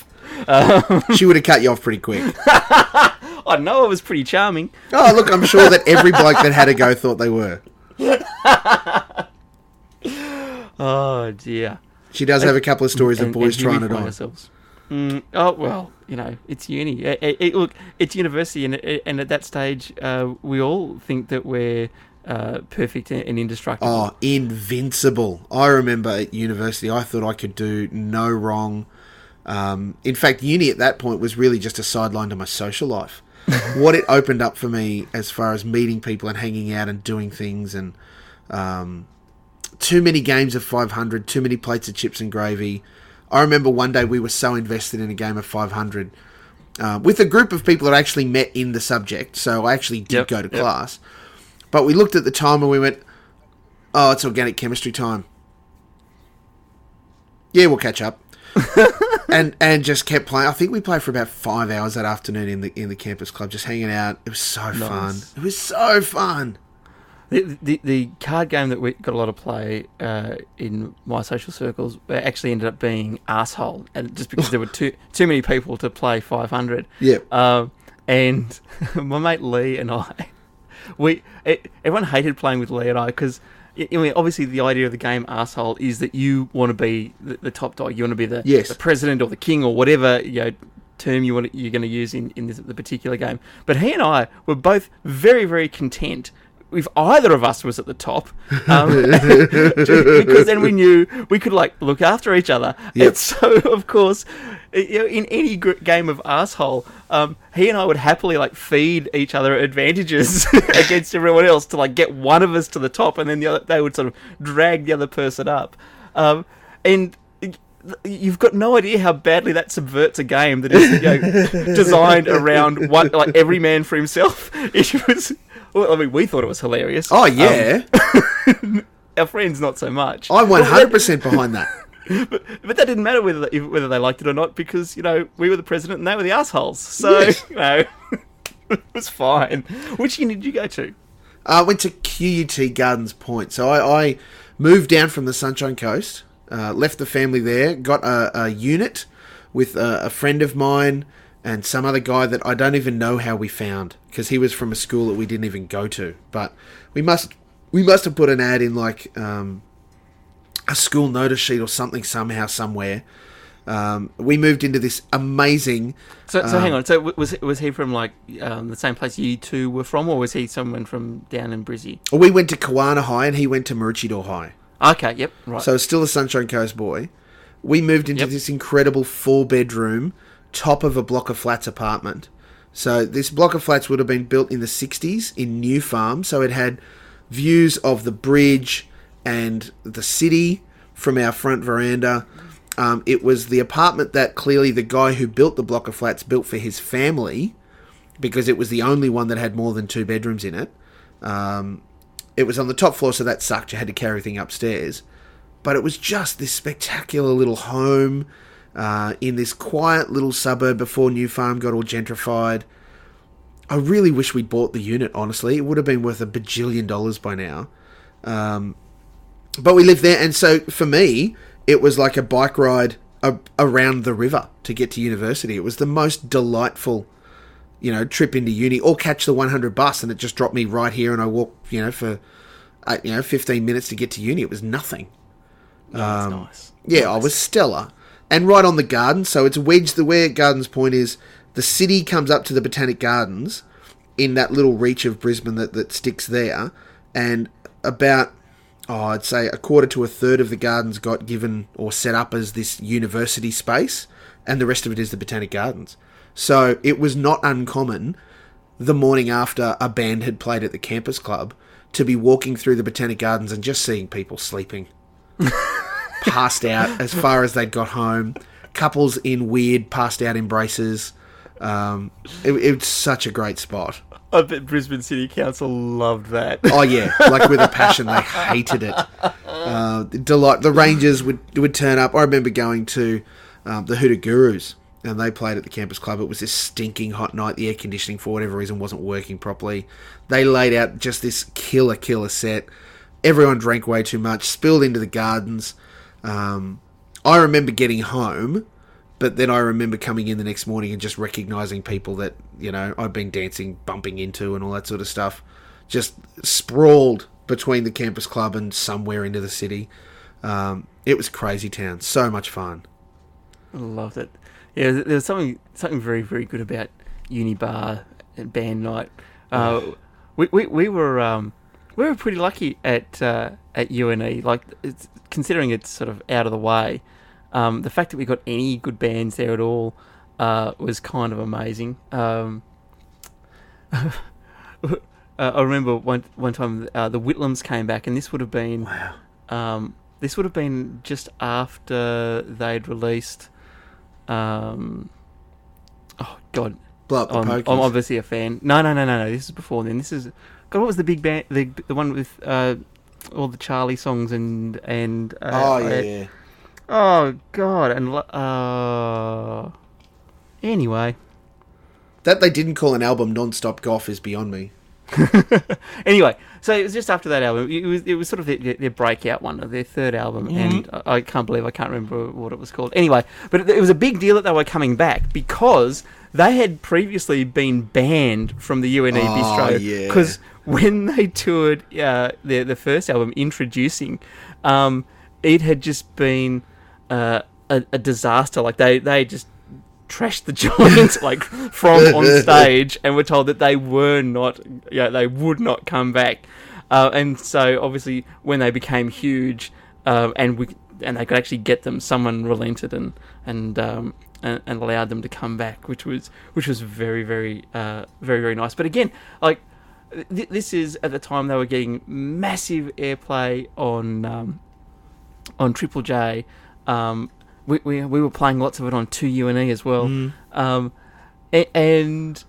Um, she would have cut you off pretty quick I know it was pretty charming. oh look i'm sure that every bloke that had a go thought they were Oh dear. she does have a couple of stories of boys and trying it on ourselves. Mm, oh well, you know, it's uni. It, it- it- look, it's university, and and at that stage, uh, we all think that we're uh, perfect and and indestructible. Oh, invincible. I remember at university, I thought I could do no wrong. Um, in fact, uni at that point was really just a sideline to my social life. what it opened up for me as far as meeting people and hanging out and doing things, and um, too many games of 500, too many plates of chips and gravy. I remember one day we were so invested in a game of 500 uh, with a group of people that actually met in the subject, so I actually did Yep, go to yep. class. But we looked at the time and we went, "Oh, it's organic chemistry time." Yeah, we'll catch up. and and just kept playing. I think we played for about five hours that afternoon in the in the campus club, just hanging out. It was so fun. It was so fun. The, the the card game that we got a lot of play uh, in my social circles uh, actually ended up being asshole, and just because there were too too many people to play 500. Yep. Um, and my mate Lee and I, we it, everyone hated playing with Lee and I because. I mean, obviously, the idea of the game asshole is that you want to be the, the top dog. You want to be the, Yes. the president or the king or whatever you know, term you want you're going to use in in this, the particular game. But he and I were both very very content if either of us was at the top, um, because then we knew we could like look after each other. Yep. And so, of course, in any game of asshole, um, he and I would happily like feed each other advantages against everyone else to like get one of us to the top, and then the other, they would sort of drag the other person up. Um, and you've got no idea how badly that subverts a game that is you know, designed around one like every man for himself. It was. Well, I mean, we thought it was hilarious. Oh yeah, Um, our friends not so much. I'm 100 percent behind that. But, but that didn't matter whether if- whether they liked it or not because you know we were the president and they were the assholes. So Yes. you know it was fine. Which uni did you go to? I went to QUT Gardens Point. So I, I moved down from the Sunshine Coast, uh, left the family there, got a, a unit with a, a friend of mine and some other guy that I don't even know how we found because he was from a school that we didn't even go to. But we must we must have put an ad in like um, a school notice sheet or something somehow somewhere. Um, we moved into this amazing So, so Um, hang on. So was was he from like um, the same place you two were from, or was he someone from down in Brizzy? we went to Kawana High and he went to Maroochydore High. Okay. Yep. Right. So still a Sunshine Coast boy. We moved into Yep. this incredible four bedroom, top of a block of flats apartment So this block of flats would have been built in the 60s in New Farm. So it had views of the bridge and the city from our front veranda. Um, it was the apartment that clearly the guy who built the block of flats built for his family because it was the only one that had more than two bedrooms in it. Um, it was on the top floor, so that sucked. You had to carry everything upstairs. But it was just this spectacular little home uh, in this quiet little suburb before New Farm got all gentrified. I really wish we'd bought the unit, honestly. It would have been worth a bajillion dollars by now. Um, but we lived there, and so for me, it was like a bike ride a- around the river to get to university. It was the most delightful, you know, trip into uni. Or catch the 100 bus, and it just dropped me right here, and I walked, you know, for uh, you know 15 minutes to get to uni. It was nothing. That's nice. Yeah, I was stellar. And right on the garden, so it's wedged the where Gardens Point is, the city comes up to the Botanic Gardens in that little reach of Brisbane that, that sticks there, and about oh, I'd say a quarter to a third of the gardens got given or set up as this university space, and the rest of it is the Botanic Gardens. So it was not uncommon the morning after a band had played at the campus club to be walking through the Botanic Gardens and just seeing people sleeping passed out as far as they'd got home. Couples in weird passed out embraces. Um, it, it's such a great spot. I bet Brisbane City Council loved that. Oh yeah, like with a passion. They hated it. Uh, delight. The Rangers would would turn up. I remember going to um, the Hoodoo Gurus, and they played at the campus club. It was this stinking hot night. The air conditioning, for whatever reason, wasn't working properly. They laid out just this killer, killer set. Everyone drank way too much, spilled into the gardens. Um, I remember getting home, but then I remember coming in the next morning and just recognizing people that you know I'd been dancing, bumping into, and all that sort of stuff, just sprawled between the campus club and somewhere into the city. Um, it was crazy town, so much fun. I loved it. Yeah, there's something something very very good about uni bar and band night. Uh, we, we we were um, we were pretty lucky at uh, at UNE. Like it's, considering it's sort of out of the way, um, the fact that we got any good bands there at all uh, was kind of amazing. Um, uh, I remember one one time uh, the Whitlams came back, and this would have been Wow. um, this would have been just after they'd released. Um, oh God, Blow I'm, I'm obviously a fan. No, no, no, no, no. This is before then. This is God. What was the big band? The the one with uh, all the Charlie songs and and uh, oh yeah, yeah. Oh God and uh, anyway. That they didn't call an album "Non-Stop Golf" is beyond me. anyway, so it was just after that album. It was it was sort of their, their, breakout one, their third album, and I, I can't believe I can't remember what it was called. Anyway, but it, it was a big deal that they were coming back because they had previously been banned from the UNE Oh, bistro yeah. because when they toured uh, their the first album, introducing, um, it had just been uh, a, a disaster. Like they they just trashed the joint like from on stage and were told that they were not yeah they would not come back uh, and so obviously when they became huge uh, and we and they could actually get them someone relented and and um, and, and allowed them to come back which was which was very very uh, very very nice but again like th- this is at the time they were getting massive airplay on um, on Triple J. Um, we, we we were playing lots of it on two UNE as well. Um, a- and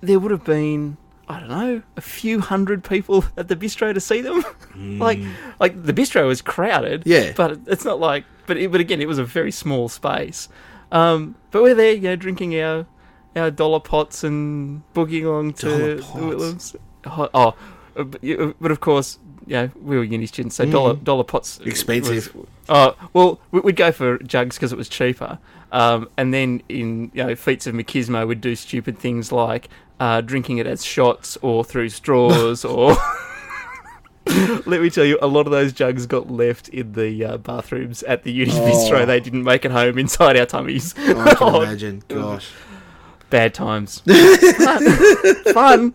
there would have been I don't know a few hundred people at the bistro to see them. like like the bistro was crowded. Yeah. but it's not like but it, but again it was a very small space. Um, but we're there, you know, drinking our our dollar pots and boogieing along to. Whitlams. Oh, oh, but of course, yeah, we were uni students, so dollar dollar pots Expensive. was- Oh well, we- we'd go for jugs because it was cheaper. Um, and then in you know feats of machismo, we'd do stupid things like uh, drinking it as shots or through straws or. Let me tell you, a lot of those jugs got left in the uh, bathrooms at the uni Oh. bistro. They didn't make it home inside our tummies. I can imagine. Gosh. Bad times. Fun.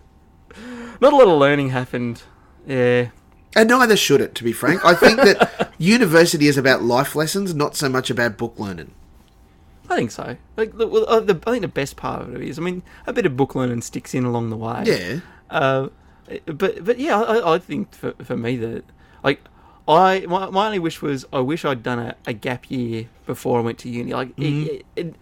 Not a lot of learning happened. Yeah. And neither should it, to be frank. I think that university is about life lessons, not so much about book learning. I think so. Like, the, well, uh, the, I think the best part of it is, I mean, a bit of book learning sticks in along the way. Yeah. Uh, but but yeah, I, I think for for me that like I my, my only wish was I wish I'd done a, a gap year before I went to uni. Like Mhm. it, it,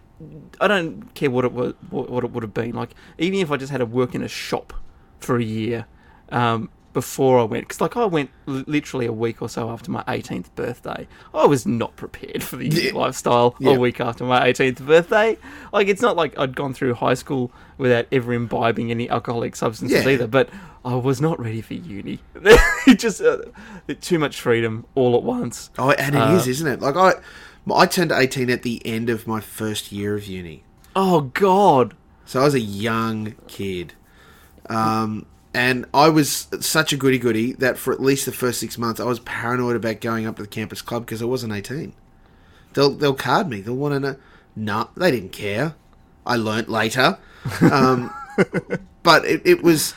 I don't care what it was what, what it would have been. Like even if I just had to work in a shop for a year um, before I went, because like I went li- literally a week or so after my 18th birthday. I was not prepared for the uni Yeah. lifestyle Yeah. a week after my 18th birthday. Like it's not like I'd gone through high school without ever imbibing any alcoholic substances Yeah. either, but I was not ready for uni. it just uh, too much freedom all at once. Oh, and it is, Uh, isn't it? Like I, I turned eighteen at the end of my first year of uni, Oh God! so I was a young kid, um, and I was such a goody goody that for at least the first six months, I was paranoid about going up to the campus club because I wasn't eighteen. They'll they'll card me. They'll want to know. Nah, they didn't care. I learnt later, um, but it, it was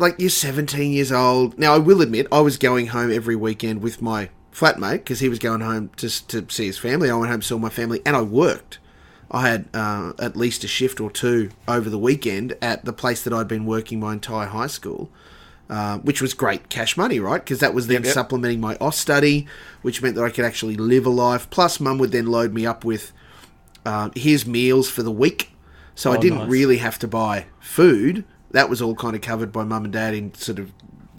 like you're 17 years old. Now, I will admit, I was going home every weekend with my flatmate because he was going home just to see his family. I went home, saw my family, and I worked. I had uh, at least a shift or two over the weekend at the place that I'd been working my entire high school, uh, which was great cash money, right? Because that was then Yep, yep. supplementing my Austudy, which meant that I could actually live a life. Plus, mum would then load me up with uh, here's meals for the week. So I Oh, didn't nice. really have to buy food. That was all kind of covered by mum and dad in sort of,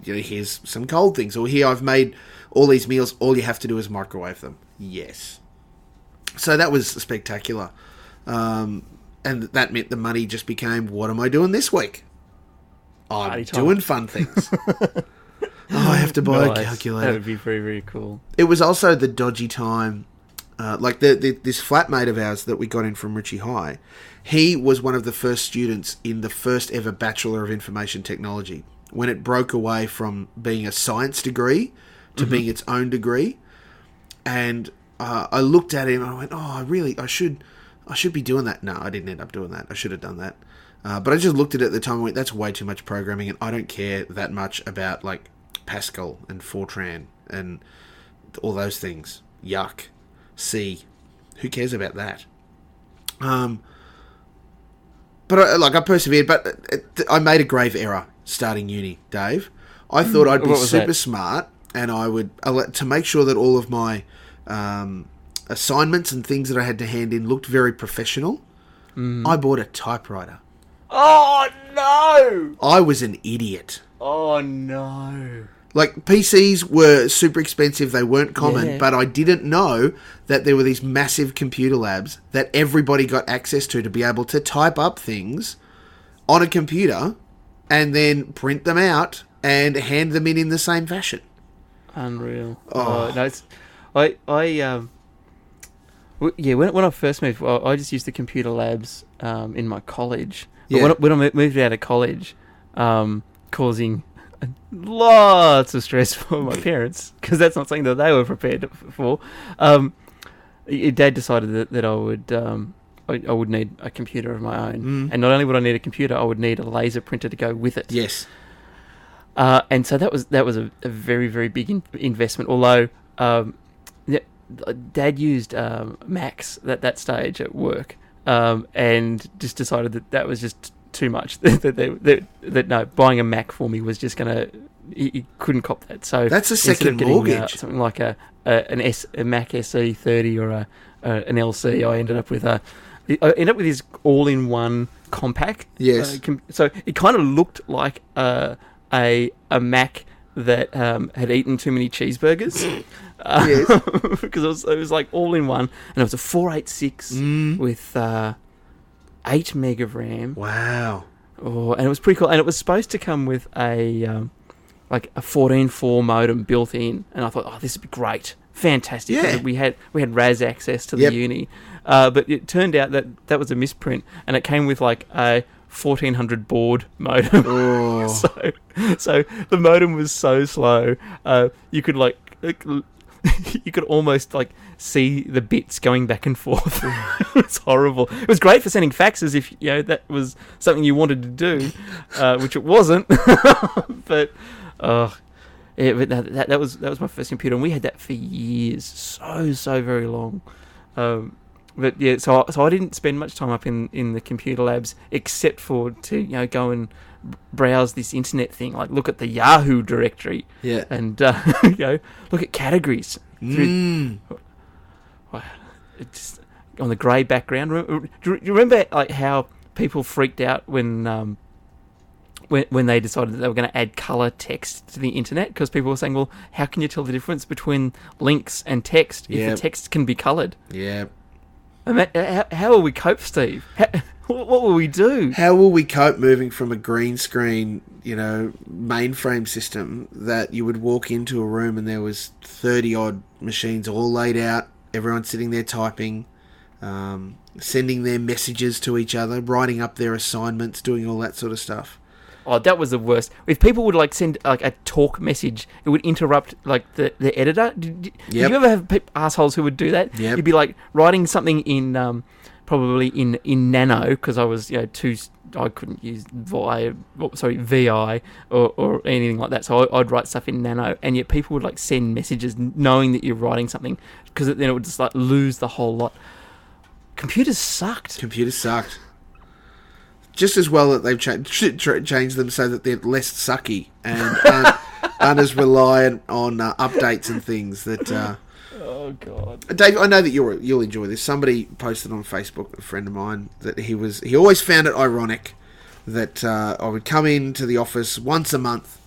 you know, here's some cold things. Or here I've made all these meals. All you have to do is microwave them. Yes. So that was spectacular. Um, and that meant the money just became, what am I doing this week? I'm Party time. doing fun things. oh, I have to buy Nice. a calculator. That would be very very cool. it was also the dodgy time. Uh, like the, the this flatmate of ours that we got in from Richie High, he was one of the first students in the first ever Bachelor of Information Technology when it broke away from being a science degree to being its own degree. And uh, I looked at him and I went, "Oh, I really, I should, I should be doing that." No, I didn't end up doing that. I should have done that. Uh, but I just looked at it at the time and went, "That's way too much programming, and I don't care that much about like Pascal and Fortran and all those things. Yuck. C. Who cares about that? Um, but I, like I persevered, but uh, I made a grave error starting uni, Dave. I thought I'd be super that? smart, and I would to make sure that all of my um, assignments and things that I had to hand in looked very professional. Mm. I bought a typewriter. Oh no! I was an idiot. Oh no! Like PCs were super expensive, they weren't common, Yeah. but I didn't know that there were these massive computer labs that everybody got access to to be able to type up things on a computer and then print them out and hand them in in the same fashion. Unreal. Oh. Oh, no, it's I I um. W- Yeah, when, when I first moved, well, I just used the computer labs um, in my college. But Yeah. when, I, when I mo- moved out of college, um, causing lots of stress for my parents because that's not something that they were prepared for. Um, Dad decided that, that I would um, I, I would need a computer of my own, Mm. and not only would I need a computer, I would need a laser printer to go with it. Yes. Uh, and so that was that was a, a very very big in- investment. Although um, Dad used um, Macs at that stage at work, um, and just decided that that was just too much. that, they, that that no, buying a Mac for me was just gonna. He, he couldn't cop that. So That's a second getting, uh, mortgage. something like a, a an S a Mac SE thirty or a, a an LC, I ended up with a. I ended up with this all-in-one compact. Yes. Uh, com- so it kind of looked like a a, a Mac that um, had eaten too many cheeseburgers. Uh, Yes. because it was, it was like all in one, and it was a four eight six Mm. with uh, eight meg of RAM. Wow. Oh, and it was pretty cool. And it was supposed to come with a um, like a fourteen four modem built in, and I thought, oh, this would be great, fantastic. Yeah. we had we had RAS access to the Yep. uni, uh, but it turned out that that was a misprint, and it came with like a fourteen hundred baud modem. Oh. so, so the modem was so slow, uh, you could like. You could almost like see the bits going back and forth. it's horrible. It was great for sending faxes if you know that was something you wanted to do, uh, which it wasn't. but uh, yeah, but that, that that was that was my first computer, and we had that for years, so so very long. Um, but yeah, so so I didn't spend much time up in, in the computer labs except for to you know go and browse this internet thing, like look at the Yahoo directory Yeah. and uh, you know look at categories. Through, Mm. it just on the grey background. Do you remember like how people freaked out when um, when when they decided that they were going to add color text to the internet because people were saying, "Well, how can you tell the difference between links and text if Yep. the text can be colored?" Yeah. And that, how, how will we cope, Steve? How, what what will we do? How will we cope moving from a green screen, you know, mainframe system that you would walk into a room and there was 30 odd machines all laid out, everyone sitting there typing, um, sending their messages to each other, writing up their assignments, doing all that sort of stuff. Oh, that was the worst. If people would like send like a talk message, it would interrupt like the, the editor. Did, did, Yep. you ever have pe- assholes who would do that? Yep. You'd be like writing something in um, probably in in Nano because I was you know too I couldn't use Vi sorry Vi or, or anything like that. So I, I'd write stuff in Nano, and yet people would like send messages knowing that you're writing something because then it would just like lose the whole lot. Computers sucked. Computers sucked. Just as well that they've cha- ch- ch- changed them so that they're less sucky and aren't, aren't as reliant on uh, updates and things that. Uh, Oh god. Dave, I know that you'll you'll enjoy this. Somebody posted on Facebook, a friend of mine, that he was he always found it ironic that uh, I would come into the office once a month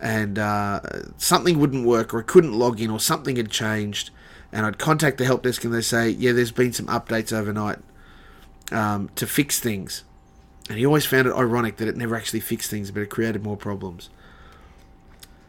and uh, something wouldn't work or I couldn't log in or something had changed, and I'd contact the help desk and they say, yeah, there's been some updates overnight um, to fix things, and he always found it ironic that it never actually fixed things, but it created more problems.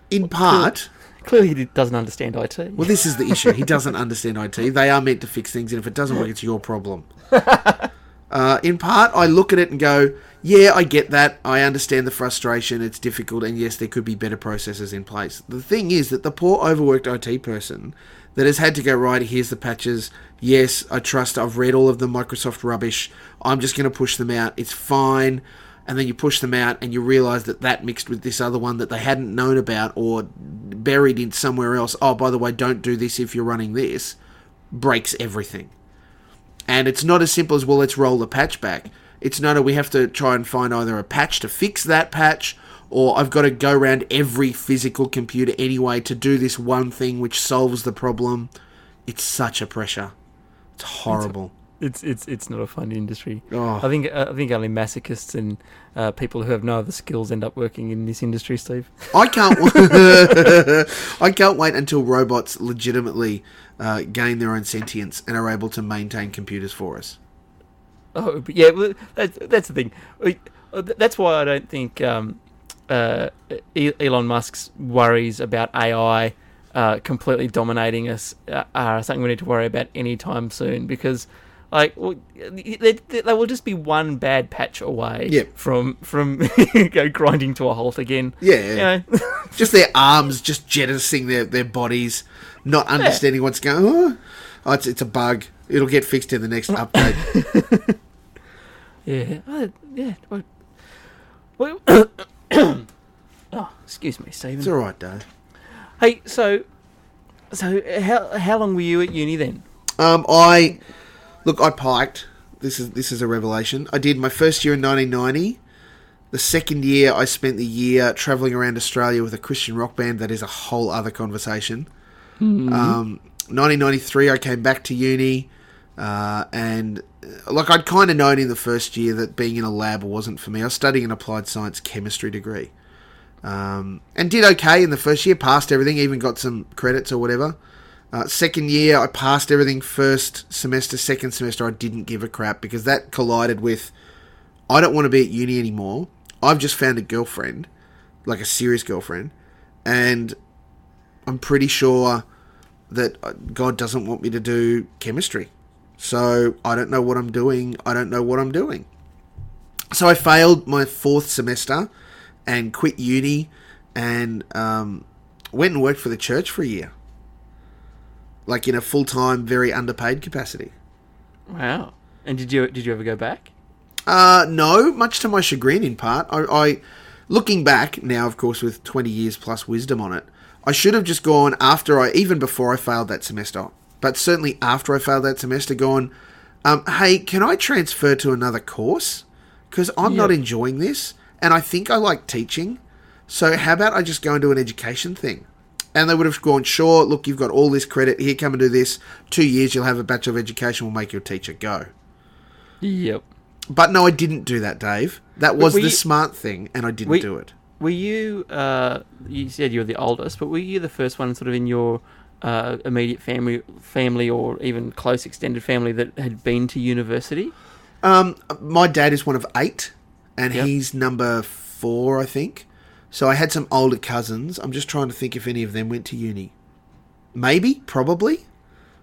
In part. Clearly, he doesn't understand IT. Well, this is the issue. He doesn't understand IT. They are meant to fix things, and if it doesn't work, it's your problem. Uh, in part, I look at it and go, yeah, I get that. I understand the frustration. It's difficult, and yes, there could be better processes in place. The thing is that the poor, overworked IT person that has had to go, right, here's the patches. Yes, I trust. I've read all of the Microsoft rubbish. I'm just going to push them out. It's fine. And then you push them out, and you realize that that mixed with this other one that they hadn't known about or buried in somewhere else. Oh, by the way, don't do this if you're running this. Breaks everything. And it's not as simple as, well, let's roll the patch back. It's no, no, we have to try and find either a patch to fix that patch, or I've got to go around every physical computer anyway to do this one thing which solves the problem. It's such a pressure. It's horrible. It's it's it's not a fun industry. Oh. I think uh, I think only masochists and uh, people who have no other skills end up working in this industry, Steve. I can't. I can't wait until robots legitimately uh, gain their own sentience and are able to maintain computers for us. Oh, but yeah, well, that's that's the thing. Uh, th- That's why I don't think um, uh, Elon Musk's worries about AI uh, completely dominating us are something we need to worry about anytime soon because. Like they, will just be one bad patch away Yep. from from go grinding to a halt again. Yeah. You know? just their arms just jettisoning their, their bodies, not understanding what's going on. Oh, it's, it's a bug. It'll get fixed in the next update. Yeah, uh, yeah. Well, well oh, excuse me, Stephen. It's all right, Dave. Hey, so, so how how long were you at uni then? Um, I look. I piked. This is this is a revelation. I did my first year in 1990. The second year, I spent the year traveling around Australia with a Christian rock band. That is a whole other conversation. Um, 1993, I came back to uni, uh, and uh, like I'd kind of known in the first year that being in a lab wasn't for me. I was studying an applied science chemistry degree, um, and did okay in the first year. Passed everything, even got some credits or whatever. Uh, second year, I passed everything. First semester, second semester, I didn't give a crap because that collided with I don't want to be at uni anymore. I've just found a girlfriend, like a serious girlfriend, and I'm pretty sure that uh, God doesn't want me to do chemistry. So I don't know what I'm doing. I don't know what I'm doing. So I failed my fourth semester and quit uni and um, went and worked for the church for a year. Like in a full time, very underpaid capacity. Wow. And did you did you ever go back? Uh, no, much to my chagrin in part. I, I, looking back now, of course, with 20 years plus wisdom on it, I should have just gone after I, even before I failed that semester, but certainly after I failed that semester, gone, um, hey, can I transfer to another course? Because I'm not enjoying this, and I think I like teaching. So how about I just go and do an education thing? And they would have gone, sure, look, you've got all this credit. Here, come and do this. Two years, you'll have a Bachelor of Education. We'll make your teacher. Go. Yep. But no, I didn't do that, Dave. That was were the you- smart thing, and I didn't we- do it. Were you? Uh, you said you were the oldest, but were you the first one, sort of in your uh, immediate family, family, or even close extended family that had been to university? Um, my dad is one of eight, and Yep. he's number four, I think. So I had some older cousins. I'm just trying to think if any of them went to uni. Maybe, probably.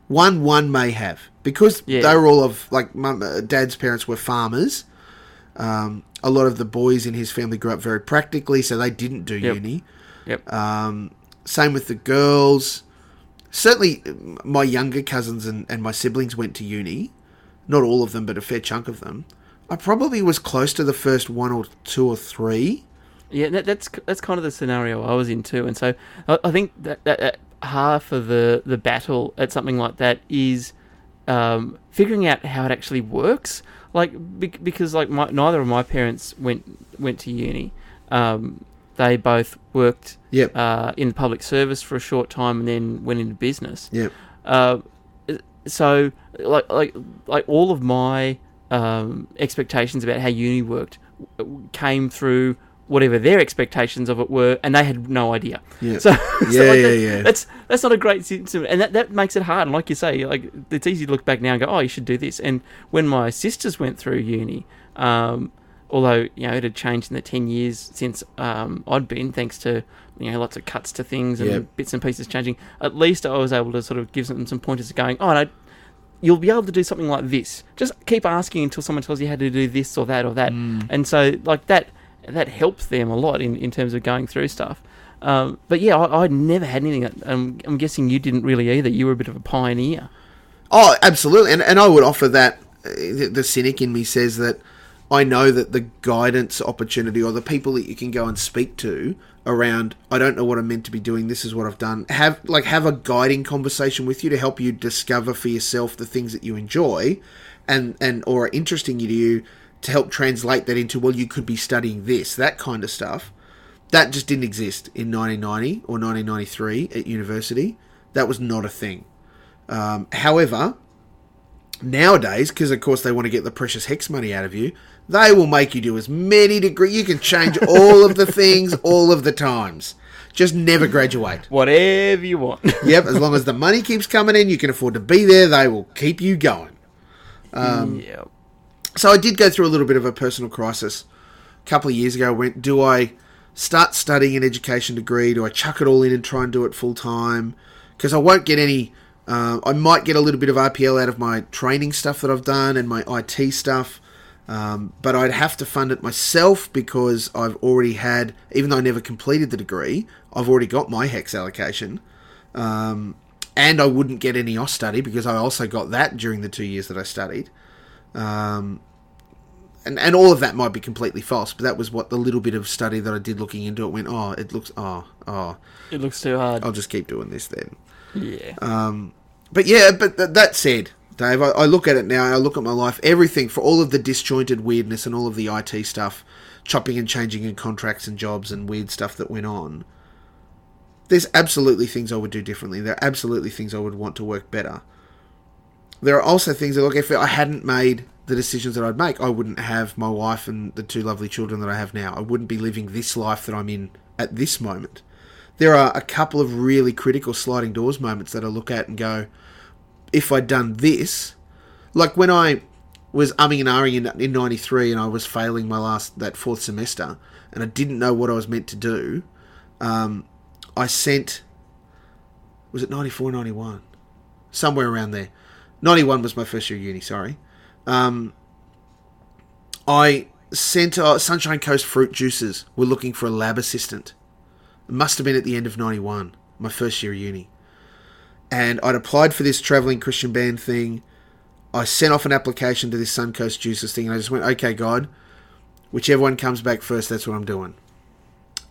One, one may have because Yeah. they were all of like mum, dad's parents were farmers. Um, a lot of the boys in his family grew up very practically, so they didn't do Yep. uni. Yep. Um, same with the girls. Certainly, my younger cousins and, and my siblings went to uni. Not all of them, but a fair chunk of them. I probably was close to the first one or two or three. Yeah, that, that's that's kind of the scenario I was in too, and so I, I think that, that, that half of the the battle at something like that is um, figuring out how it actually works. Like bec- because like my, neither of my parents went went to uni. Um, they both worked Yep. uh, in the public service for a short time and then went into business. Yep. Uh, so like like like all of my um, expectations about how uni worked came through whatever their expectations of it were, and they had no idea. Yeah. So, so Yeah, like yeah, that- yeah. That's that's not a great system, and that, that makes it hard. And like you say, like it's easy to look back now and go, oh, you should do this. And when my sisters went through uni, um, although you know it had changed in the ten years since um, I'd been, thanks to you know lots of cuts to things and Yep. bits and pieces changing. At least I was able to sort of give them some pointers, going, oh no. You'll be able to do something like this. Just keep asking until someone tells you how to do this or that or that. And so, like that, that helps them a lot in, in terms of going through stuff. Um, but yeah, I, I'd never had anything. Um, I'm guessing you didn't really either. You were a bit of a pioneer. Oh, absolutely. And, and I would offer that uh, the, the cynic in me says that I know that the guidance opportunity or the people that you can go and speak to around I don't know what I'm meant to be doing this is what I've done have like have a guiding conversation with you to help you discover for yourself the things that you enjoy and and or are interesting you to you to help translate that into well you could be studying this that kind of stuff that just didn't exist in 1990 or 1993 at university that was not a thing um, however nowadays, because of course they want to get the precious HECS money out of you, they will make you do as many degrees. You can change all of the things all of the times. Just never graduate. Whatever you want. Yep, as long as the money keeps coming in, you can afford to be there. They will keep you going. Um, yeah. So I did go through a little bit of a personal crisis a couple of years ago. I went, do I start studying an education degree? Do I chuck it all in and try and do it full time? Because I won't get any. Uh, I might get a little bit of RPL out of my training stuff that I've done and my IT stuff, um, but I'd have to fund it myself because I've already had, even though I never completed the degree, I've already got my HECS allocation. Um, and I wouldn't get any Austudy because I also got that during the two years that I studied. Um, and, and all of that might be completely false, but that was what the little bit of study that I did looking into it went, oh, it looks, oh, oh, It looks too hard. I'll just keep doing this then. yeah. Um, but yeah, but th- that said, Dave, I, I look at it now, I look at my life, everything, for all of the disjointed weirdness and all of the IT stuff, chopping and changing and contracts and jobs and weird stuff that went on, there's absolutely things I would do differently. There are absolutely things I would want to work better. There are also things that, look, if I hadn't made the decisions that I'd make, I wouldn't have my wife and the two lovely children that I have now. I wouldn't be living this life that I'm in at this moment. There are a couple of really critical sliding doors moments that I look at and go, if I'd done this, like when I was umming and ahhing in, in 93 and I was failing my last, that fourth semester, and I didn't know what I was meant to do, um, I sent, was it 94, 91? Somewhere around there. 91 was my first year of uni, sorry. Um, I sent uh, Sunshine Coast Fruit Juices were looking for a lab assistant. It must have been at the end of 91, my first year of uni. And I'd applied for this travelling Christian band thing. I sent off an application to this Suncoast Juices thing, and I just went, okay, God, whichever one comes back first, that's what I'm doing.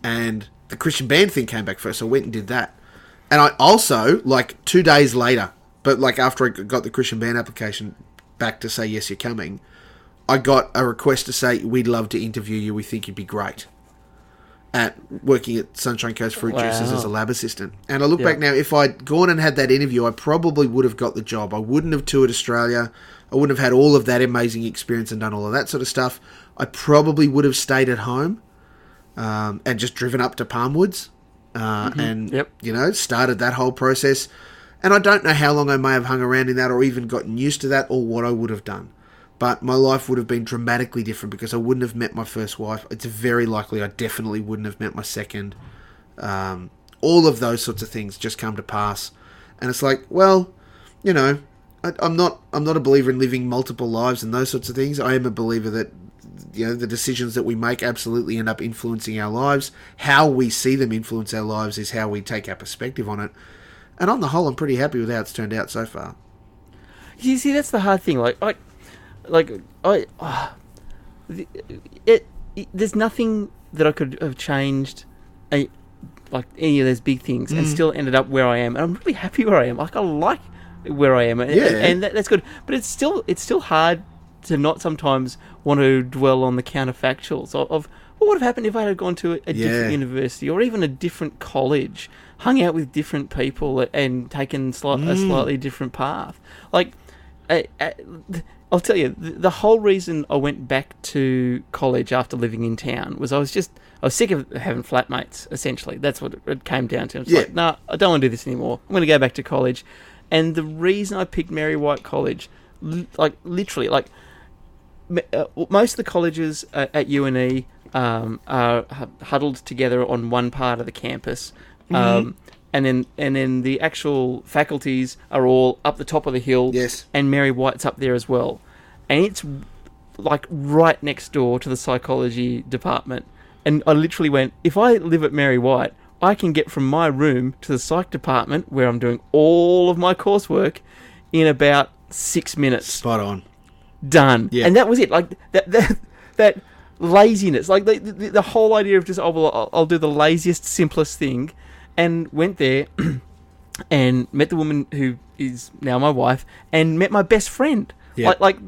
And the Christian band thing came back first, so I went and did that. And I also, like two days later, but like after I got the Christian band application back to say yes, you're coming. I got a request to say we'd love to interview you. We think you'd be great at working at Sunshine Coast Fruit Juices as a lab assistant. And I look Yeah. back now, if I'd gone and had that interview, I probably would have got the job. I wouldn't have toured Australia. I wouldn't have had all of that amazing experience and done all of that sort of stuff. I probably would have stayed at home um, and just driven up to Palmwoods uh, and Yep. you know started that whole process. And I don't know how long I may have hung around in that or even gotten used to that or what I would have done. But my life would have been dramatically different because I wouldn't have met my first wife. It's very likely I definitely wouldn't have met my second. Um, all of those sorts of things just come to pass, and it's like, well, you know, I, I'm not I'm not a believer in living multiple lives and those sorts of things. I am a believer that you know the decisions that we make absolutely end up influencing our lives. How we see them influence our lives is how we take our perspective on it. And on the whole, I'm pretty happy with how it's turned out so far. You see, that's the hard thing. Like, I, like I, ah, the- it, it. There's nothing that I could have changed, a, like any of those big things, and still ended up where I am. And I'm really happy where I am. Like I like where I am, and, Yeah. and that, that's good. But it's still, it's still hard to not sometimes want to dwell on the counterfactuals of, of what would have happened if I had gone to a, a Yeah. different university or even a different college, hung out with different people, and taken sli- a slightly different path. Like, I, I, I'll tell you, the, the whole reason I went back to college after living in town was I was just I was sick of having flatmates. Essentially, that's what it, came down to. It's Yeah. like, nah, I don't want to do this anymore. I'm going to go back to college. And the reason I picked Mary White College, li- like literally, like uh, most of the colleges uh, at UNE um, are huddled together on one part of the campus, um, and then and then the actual faculties are all up the top of the hill. Yes. and Mary White's up there as well, and it's like right next door to the psychology department. And I literally went, if I live at Mary White, I can get from my room to the psych department where I'm doing all of my coursework in about six minutes Spot on. done. Yeah. And that was it. Like that that that laziness, like the the, the whole idea of just oh well, I'll, I'll do the laziest, simplest thing, and went there and met the woman who is now my wife, and met my best friend. Yeah. Like like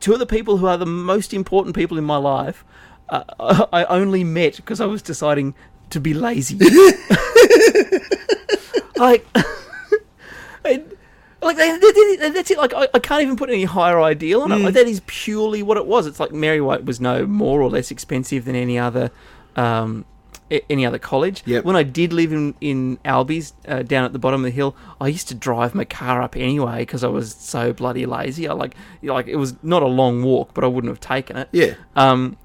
two of the people who are the most important people in my life. Uh, I only met because I was deciding to be lazy. like. and, like that's it. Like I, I can't even put any higher ideal on it. Mm. Like that is purely what it was. It's like Mary White was no more or less expensive than any other, um, any other college. Yep. When I did live in in Albies uh, down at the bottom of the hill, I used to drive my car up anyway because I was so bloody lazy. I like like it was not a long walk, but I wouldn't have taken it. Yeah. Um,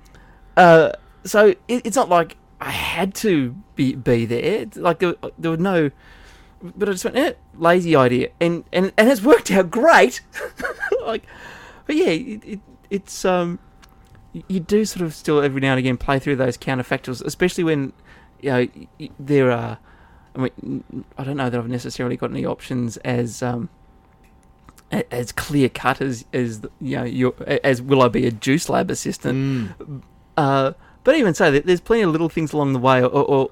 uh, so it, it's not like I had to be be there. Like there, there was no, but I just went, eh, lazy idea, and and and it's worked out great. like, but yeah, it, it it's um, you do sort of still every now and again play through those counterfactuals, especially when you know there are. I mean, I don't know that I've necessarily got any options as um. As clear cut as, as you know, your, as will I be a juice lab assistant? Mm. Uh, but even so, there's plenty of little things along the way, or, or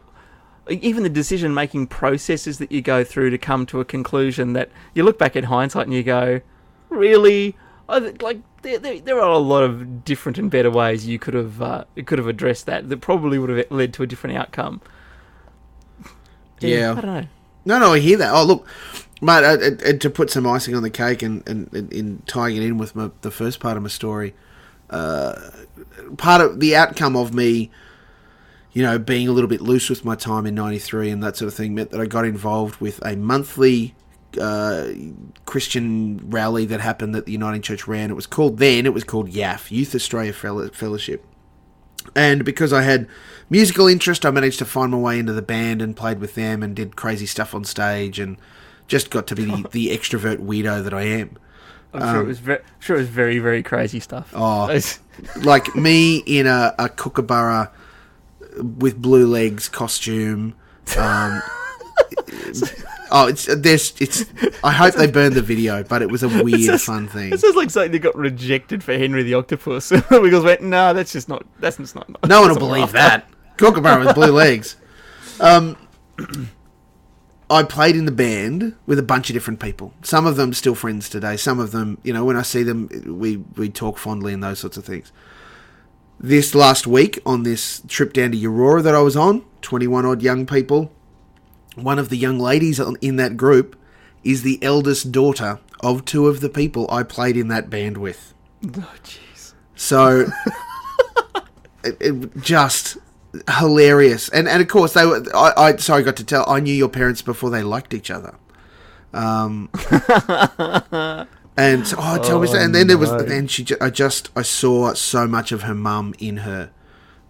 even the decision making processes that you go through to come to a conclusion that you look back at hindsight and you go, really? I, th- like there, there, there are a lot of different and better ways you could have uh, could have addressed that that probably would have led to a different outcome. Yeah. I don't know. No, no, I hear that. Oh, look, mate, uh, uh, uh, to put some icing on the cake and, and, and in tying it in with my, the first part of my story, uh, part of the outcome of me, you know, being a little bit loose with my time in '93 and that sort of thing meant that I got involved with a monthly uh, Christian rally that happened that the Uniting Church ran. It was called then. It was called YAF Youth Australia Fellowship. And because I had musical interest, I managed to find my way into the band and played with them and did crazy stuff on stage and just got to be the, the extrovert weirdo that I am. I'm sure it was very, sure it was very very crazy stuff. Oh. Like me in a, a kookaburra with blue legs costume. Um, oh, it's there's it's. I hope they burned the video, but it was a weird, just- fun thing. It sounds like something that got rejected for Henry the Octopus. because went, no, that's just not. That's just not. No one will believe that. Kookaburra with blue legs. Um, I played in the band with a bunch of different people. Some of them still friends today. Some of them, you know, when I see them, we we talk fondly and those sorts of things. This last week on this trip down to Aurora that I was on, twenty one odd young people. One of the young ladies in that group is the eldest daughter of two of the people I played in that band with. Oh, jeez. So it, it just hilarious, and and of course they were. I, I sorry, got to tell. I knew your parents before they liked each other. Um, and so, oh, tell me, so, and then there was, then she, I just, I saw so much of her mum in her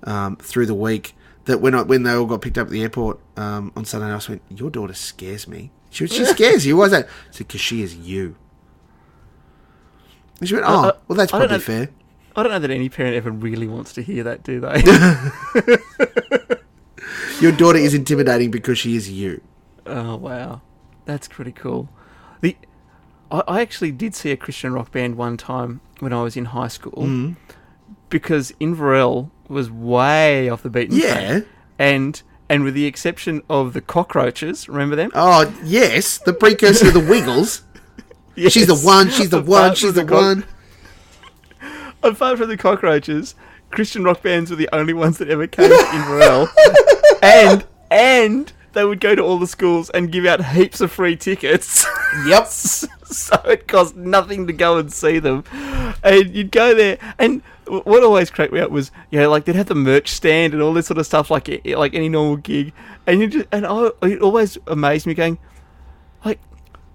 um, through the week that when I, when they all got picked up at the airport um, on Sunday night, I went, "Your daughter scares me." She, she scares you. Why is that? I said, "Because she is you." And she went, "Oh, well, that's probably know- fair." I don't know that any parent ever really wants to hear that, do they? Your daughter is intimidating because she is you. oh wow, that's pretty cool. The I, I actually did see a Christian rock band one time when I was in high school Mm. because Inverell was way off the beaten Yeah. track, and and with the exception of the Cockroaches, remember them? Oh yes, the precursor to the Wiggles. She's the one. She's the one. She's from the cock- one. Apart from the Cockroaches, Christian rock bands were the only ones that ever came to Inverell, and and they would go to all the schools and give out heaps of free tickets. Yep. so it cost nothing to go and see them, and you'd go there. And what always cracked me up was, you know, like they'd have the merch stand and all this sort of stuff, like like any normal gig. And you just and I, it always amazed me, going, like,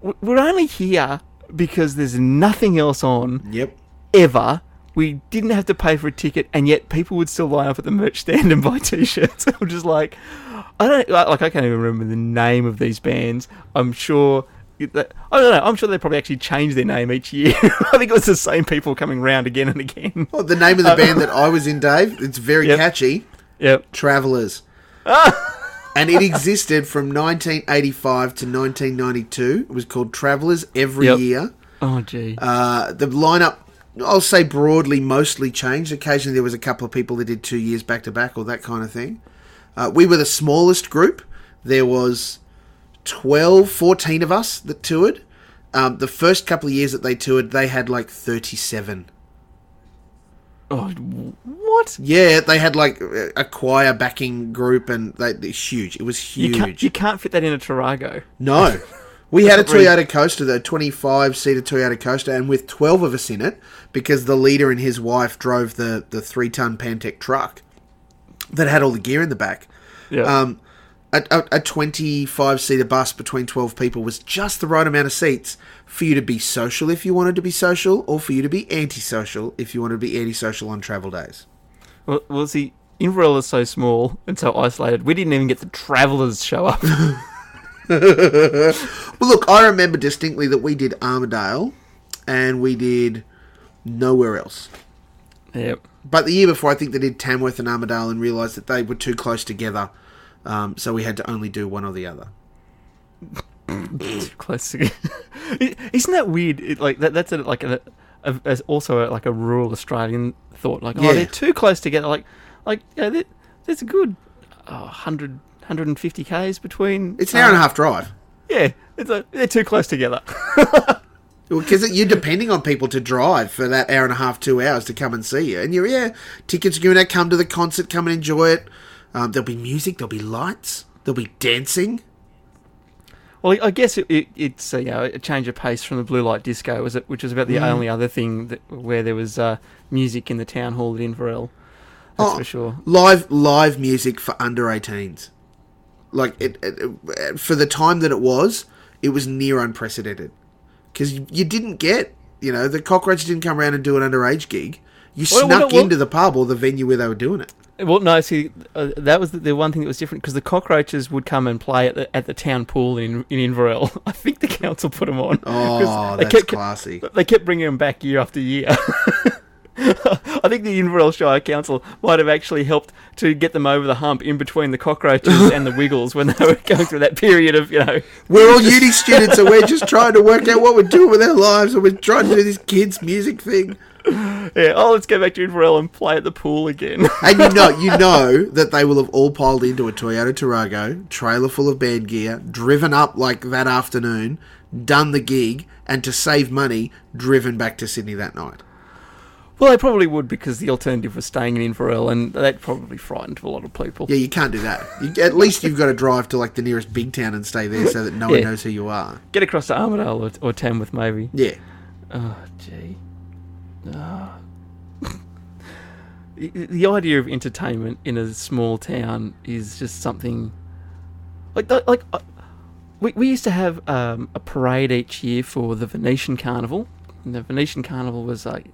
we're only here because there's nothing else on Yep. ever. We didn't have to pay for a ticket, and yet people would still line up at the merch stand and buy T-shirts. I'm just like, I don't like. I can't even remember the name of these bands. I'm sure. That, I don't know. I'm sure they probably actually change their name each year. I think it was the same people coming round again and again. Well, the name of the band that I was in, Dave. It's very Yep. catchy. Yep. Travelers. and it existed from 1985 to 1992. It was called Travelers every Yep. year. Oh gee. Uh, the lineup, I'll say broadly, mostly changed. Occasionally, there was a couple of people that did two years back to back or that kind of thing. Uh, we were the smallest group. There was 12, 14 of us that toured. Um, the first couple of years that they toured, they had like 37. oh what? Yeah, they had like a choir backing group, and they, they're huge. It was You huge. can't. You can't fit that in a Tarago. No. We had a? Toyota Coaster, though, 25 seater Toyota Coaster, and with 12 of us in it, because the leader and his wife drove the, the three ton Pantech truck that had all the gear in the back. Yeah. Um, a, a, a 25 seater bus between 12 people was just the right amount of seats for you to be social if you wanted to be social, or for you to be antisocial if you wanted to be antisocial on travel days. well, well, see, Inverell is so small and so isolated. We didn't even get the travellers show up. Well, look, I remember distinctly that we did Armidale and we did nowhere else. yep. But the year before, I think they did Tamworth and Armidale and realised that they were too close together, um, so we had to only do one or the other. too close to. Isn't that weird? It, like that. That's a, like a, a, as also a, like a rural Australian thought. Like, Yeah. oh, they're too close together. Like, like you know, there- there's a good oh, 100, 150 k's between. It's an hour and a uh, half drive. Yeah, it's they're too close together. Because you're depending on people to drive for that hour and a half, two hours to come and see you. And you're, yeah, tickets are going to come to the concert, come and enjoy it. Um, there'll be music, there'll be lights, there'll be dancing. well, I guess it, it, it's a, you know, a change of pace from the blue light disco, was it? Which was about the Mm. only other thing that where there was uh, music in the town hall at Inverell. That's Oh. for sure. live live music for under 18s like it, it, for the time that it was it was near unprecedented because you, you didn't get you know the cockroach didn't come around and do an underage gig you Well, snuck well, well- into the pub or the venue where they were doing it Well, no, see, uh, that was the, the one thing that was different because the cockroaches would come and play at the, at the town pool in in Inverell. I think the council put them on. oh they that's kept, classy They kept bringing them back year after year. I think the Inverell Shire Council might have actually helped to get them over the hump in between the cockroaches and the Wiggles when they were going through that period of, you know, we're all uni students and we're just trying to work out what we're doing with our lives and we're trying to do this kids music thing Yeah. Oh, let's go back to Inverell and play at the pool again. And you know, you know that they will have all piled into a Toyota Tarago, trailer full of band gear, driven up like that afternoon, done the gig, and to save money, driven back to Sydney that night. Well, they probably would because the alternative was staying in Inverell, and that probably frightened a lot of people. Yeah, you can't do that. You, at least you've got to drive to like the nearest big town and stay there so that no one knows who you are. Get across to Armidale or, or Tamworth, maybe. Yeah. Oh, gee. The, the idea of entertainment in a small town is just something like like uh, we, we used to have um, a parade each year for the Venetian Carnival. And the Venetian Carnival was like,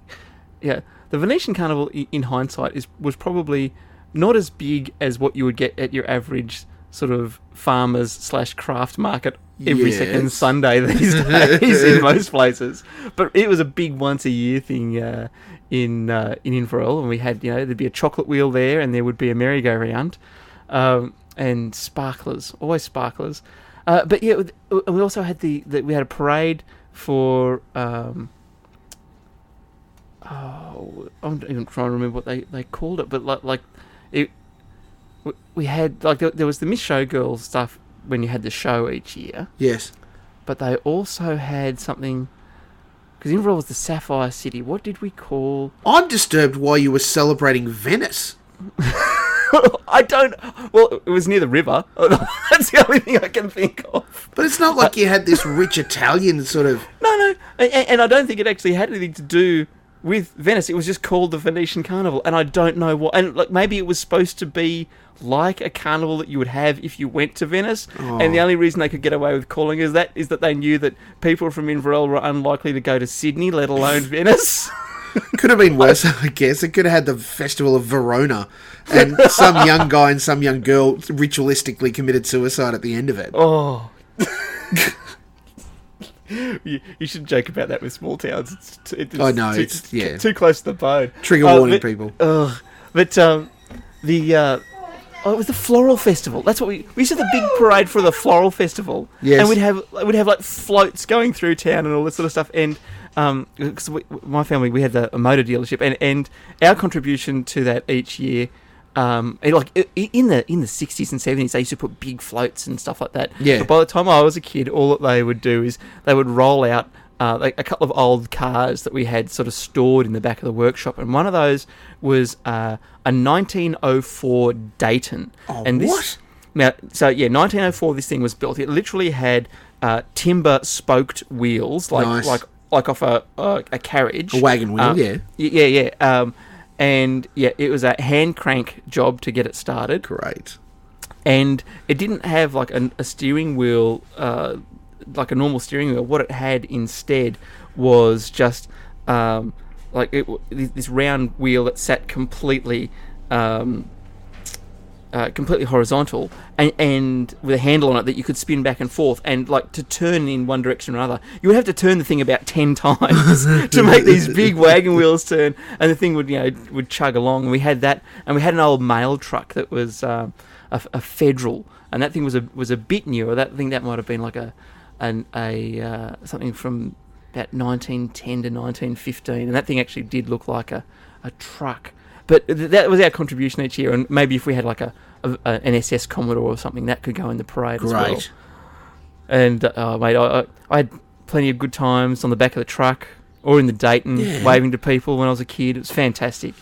yeah, the Venetian Carnival in hindsight is was probably not as big as what you would get at your average sort of farmers slash craft market every second Sunday these days in most places. But it was a big once a year thing uh, in uh, in Inverell, and we had you know there'd be a chocolate wheel there, and there would be a merry-go-round, um, and sparklers, always sparklers. Uh, but yeah, uh, we also had the, the we had a parade for. Um, oh, I'm even trying to remember what they, they called it, but like like it. We had like there, there was the Miss Showgirls stuff when you had the show each year, Yes. but they also had something because Inverell was the Sapphire City. What did we call? I'm disturbed why you were celebrating Venice. I don't. Well, it was near the river. That's the only thing I can think of. But it's not like you had this rich Italian sort of. No, no, and, and I don't think it actually had anything to do with Venice. It was just called the Venetian Carnival, and I don't know what. And like maybe it was supposed to be like a carnival that you would have if you went to Venice. And the oh. only reason they could get away with calling is that is that they knew that people from Inverell were unlikely to go to Sydney, let alone Venice. Could have been worse, I guess. It could have had the Festival of Verona, and some young guy and some young girl ritualistically committed suicide at the end of it. Oh. you, you should joke about that with small towns. It's, it's I know, too, it's- yeah. too close to the bone. Trigger Uh, warning, but- people. Ugh. But um, the uh, oh, it was the floral festival. That's what we we used to have the big parade for the floral festival. Yes. and we'd have we'd have like floats going through town and all this sort of stuff. And um, because we, my family we had the, a motor dealership, and and our contribution to that each year. Um, it, like in the in the sixties and seventies, they used to put big floats and stuff like that. Yeah. But by the time I was a kid, all that they would do is they would roll out uh, like a couple of old cars that we had sort of stored in the back of the workshop, and one of those was uh, a 1904 Dayton. Oh, and this, what? Now, so yeah, 1904. This thing was built. It literally had uh, timber spoked wheels, like Nice. like like off a a, a carriage, A wagon wheel, Uh, yeah. yeah, yeah. Um, and yeah, it was a hand crank job to get it started Great. and it didn't have like a, a steering wheel, uh, like a normal steering wheel. What it had instead was just um, like it, this this round wheel that sat completely. Um, uh, completely horizontal and, and with a handle on it that you could spin back and forth and like to turn in one direction or another you would have to turn the thing about 10 times to make these big wagon wheels turn and the thing would you know would chug along. And we had that and we had an old mail truck that was um, a, a federal and that thing was a was a bit newer. That thing that might have been like a an, a uh, something from about 1910 to 1915 and that thing actually did look like a, a truck but th- that was our contribution each year, and maybe if we had like a, a, a an SS Commodore or something, that could go in the parade as well. Great. And uh, mate, I, I, I had plenty of good times on the back of the truck or in the Dayton, Yeah. waving to people when I was a kid. It was fantastic.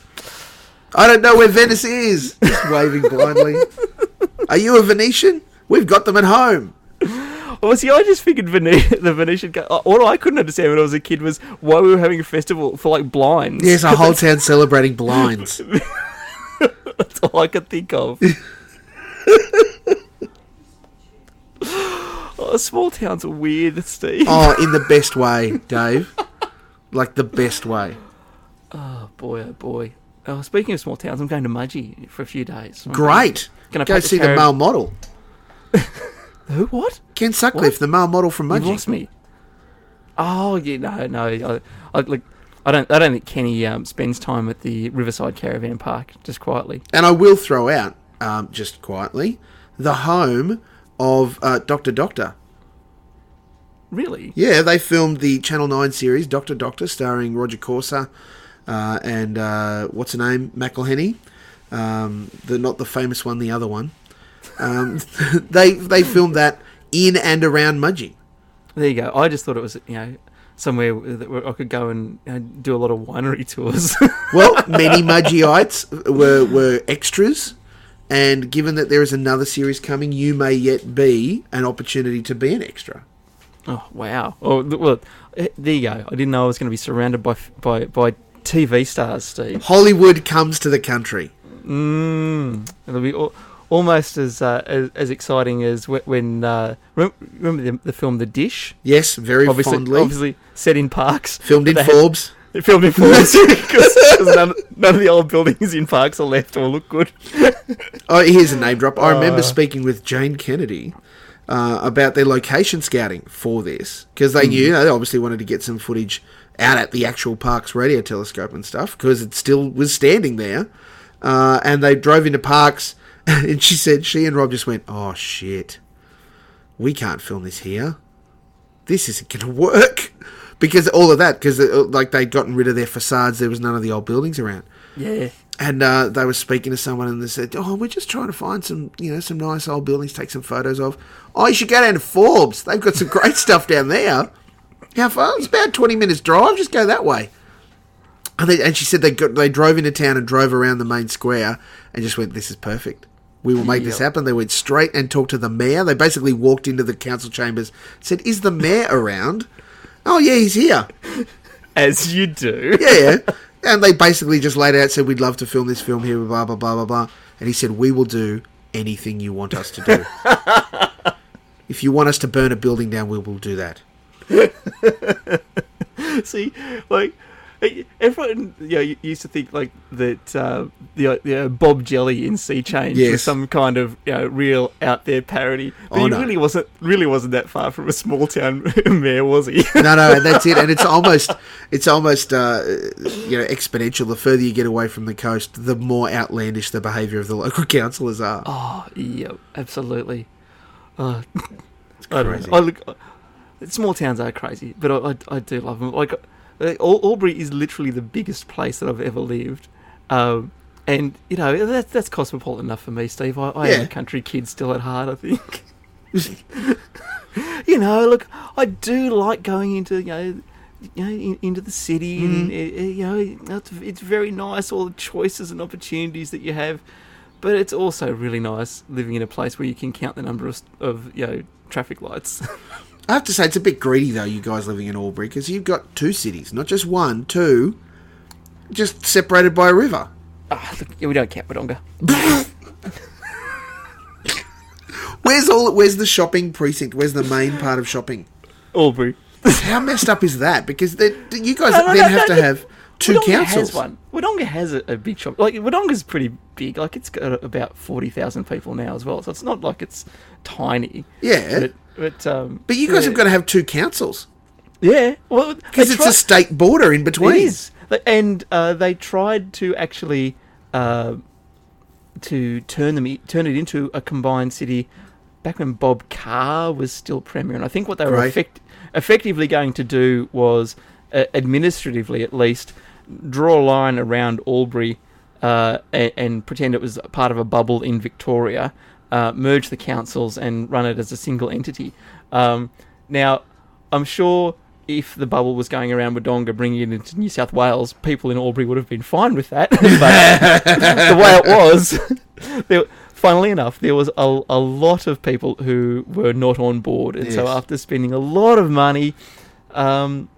I don't know where Venice is. Just waving blindly. Are you a Venetian? We've got them at home. Well, see, I just figured Vene- the Venetian. Uh, all I couldn't understand when I was a kid was why we were having a festival for like blinds. Yes, a whole town celebrating blinds. That's all I could think of. oh, small towns are weird, Steve. Oh, in the best way, Dave. Like the best way. Oh boy, oh boy. Oh, speaking of small towns, I'm going to Mudgee for a few days. I'm Great. Gonna Go the see the carav- male model. Who? What? Ken Sutcliffe, the male model from You've lost me. Oh yeah, no, no. I, I like. I don't. I don't think Kenny um, spends time at the Riverside Caravan Park just quietly. And I will throw out, um, just quietly, the home of uh, Doctor Doctor. Really? Yeah, they filmed the Channel 9 series, Doctor Doctor, starring Rodger Corser, uh, and uh, what's her name, McElhinney, um, the not the famous one, the other one. Um, they they filmed that in and around Mudgee. There you go. I just thought it was you know somewhere that I could go and do a lot of winery tours. Well, many Mudgeeites were were extras, and given that there is another series coming, you may yet be an opportunity to be an extra. oh wow! Oh well, eh, there you go. I didn't know I was going to be surrounded by by by TV stars, Steve. Hollywood comes to the country. Mm, it'll be al- almost as uh, as, as exciting as when uh, remember the, the film The Dish. Yes, very Obviously, fondly. obviously set in Parkes. Filmed in had- Forbes. Filmed in Forbes because none, none of the old buildings in Parkes are left or look good. Oh, here's a name drop. I remember Uh. speaking with Jane Kennedy uh, about their location scouting for this because they knew they obviously wanted to get some footage out at the actual Parkes radio telescope and stuff because it still was standing there. Uh, and they drove into Parkes, and she said she and Rob just went, "Oh shit, we can't film this here. This isn't going to work." Because all of that, because like they'd gotten rid of their facades, there was none of the old buildings around Yeah. and uh, they were speaking to someone and they said, "Oh, we're just trying to find some, you know, some nice old buildings, take some photos of. Oh, you should go down to Forbes. They've got some great stuff down there. How far? It's about twenty minutes drive. Just go that way." And, they, and she said they got they drove into town and drove around the main square and just went, "This is perfect. We will make this happen." They went straight and talked to the mayor. They basically walked into the council chambers, said, "Is the mayor around?" Oh yeah, he's here. As you do. Yeah, yeah. And they basically just laid out, said, We'd love to film this film here, blah, blah, blah, blah, blah. And he said, We will do anything you want us to do. if you want us to burn a building down, we will do that. See, like everyone, you know, used to think like that uh, the uh, the uh, Bob Jelly in Sea Change Yes. was some kind of you know, real out there parody, but Oh, he no. really wasn't. Really wasn't that far from a small town mayor, was he? No, no, and that's it. And it's almost, it's almost, uh, you know, exponential. The further you get away from the coast, the more outlandish the behaviour of the local councillors are. oh, yeah, absolutely. Oh, I don't crazy. know. I look, small towns are crazy, but I, I, I do love them. Like, Al- Albury is literally the biggest place that I've ever lived. Um, and you know that's that's cosmopolitan enough for me, Steve. I, I am a country kid still at heart. I think. you know, look, I do like going into you know, you know, in, into the city, and uh, uh, you know, it's, it's very nice all the choices and opportunities that you have. But it's also really nice living in a place where you can count the number of, of you know traffic lights. I have to say, it's a bit greedy, though, you guys living in Albury, because you've got two cities, not just one, two, just separated by a river. Ah, look, yeah, we don't care, Wodonga. Where's all? Where's the shopping precinct? Where's the main part of shopping? Albury. How messed up is that? Because they, you guys No, no, then no, have no, to no. have two Wodonga councils. has one. Wodonga has a, a big shop. Like Wodonga's pretty big. Like it's got about forty thousand people now as well. So it's not like it's tiny. Yeah, But, but um. but you guys yeah. have got to have two councils yeah. Well, because it's try- a state border in between. It is, and uh, they tried to actually uh, to turn them turn it into a combined city back when Bob Carr was still premier. And I think what they were effect- effectively going to do was, uh, administratively at least, draw a line around Albury uh, and, and pretend it was part of a bubble in Victoria, uh, merge the councils and run it as a single entity. Um, now, I'm sure if the bubble was going around Wodonga, bringing it into New South Wales, people in Albury would have been fine with that. but the way it was, there, funnily enough, there was a, a lot of people who were not on board, and so after spending a lot of money, um,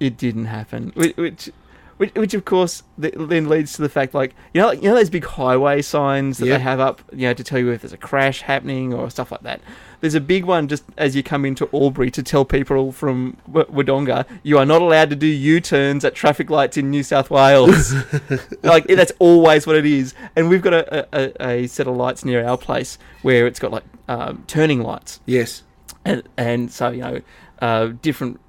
it didn't happen. Which, which, which, of course, then leads to the fact, like you know, like, you know those big highway signs that Yep. they have up, you know, to tell you if there's a crash happening or stuff like that. There's a big one just as you come into Albury to tell people from w- Wodonga you are not allowed to do U-turns at traffic lights in New South Wales. like that's always what it is. And we've got a, a, a set of lights near our place where it's got like um, turning lights Yes, and, and so you know uh, different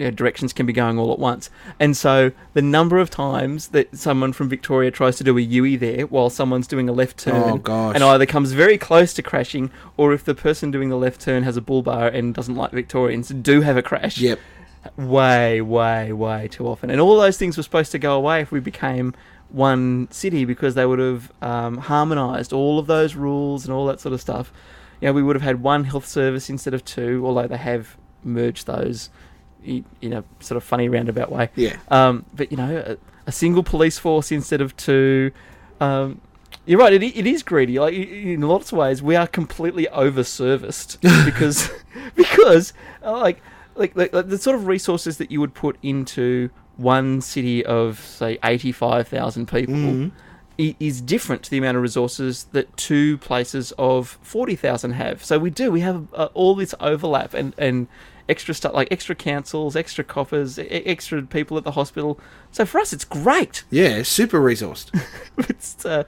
uh, yeah, directions can be going all at once and so the number of times that someone from victoria tries to do a UE there while someone's doing a left turn Oh, and either comes very close to crashing or if the person doing the left turn has a bull bar and doesn't like victorians do have a crash yep. way, way, way too often. And all those things were supposed to go away if we became one city because they would have um, harmonised all of those rules and all that sort of stuff. You know, we would have had one health service instead of two, although they have merged those in a sort of funny roundabout way. Yeah. Um, but you know, a, a single police force instead of two. Um, you're right. It, it is greedy. Like in lots of ways, we are completely over-serviced because because uh, like, like like like the sort of resources that you would put into one city of say eighty-five thousand people. Mhm. Is different to the amount of resources that two places of forty thousand have. So we do. We have uh, all this overlap and, and extra stuff like extra councils, extra coppers, e- extra people at the hospital. So for us, it's great. Yeah, super resourced. it's uh,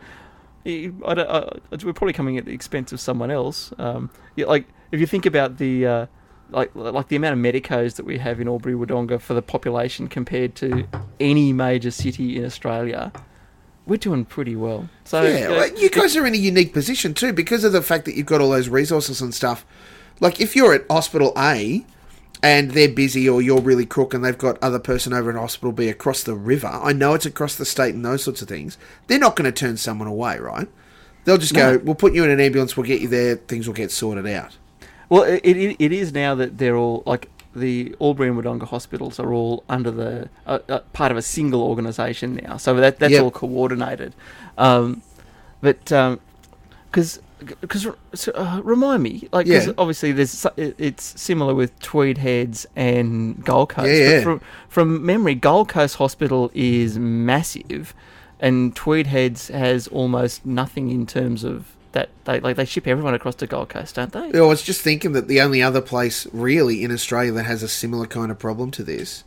I don't, uh, we're probably coming at the expense of someone else. Um, yeah, like if you think about the uh, like like the amount of medicos that we have in Albury Wodonga for the population compared to any major city in Australia, we're doing pretty well. So yeah, you know, you guys are in a unique position too because of the fact that you've got all those resources and stuff. Like if you're at hospital A and they're busy or you're really crook and they've got other person over in hospital B across the river, I know it's across the state and those sorts of things. They're not going to turn someone away, right? They'll just go, "We'll put you in an ambulance. We'll get you there. Things will get sorted out." Well, it, it it is now that they're all like the Albury and Wodonga hospitals are all under the uh, uh, part of a single organisation now, so that that's Yep. all coordinated. Um, but because because so, uh, remind me, like Yeah. obviously there's it's similar with Tweed Heads and Gold Coast. Yeah, but yeah. From from memory, Gold Coast Hospital is massive, and Tweed Heads has almost nothing in terms of that. They like they ship everyone across to Gold Coast, don't they? Yeah, I was just thinking that the only other place really in Australia that has a similar kind of problem to this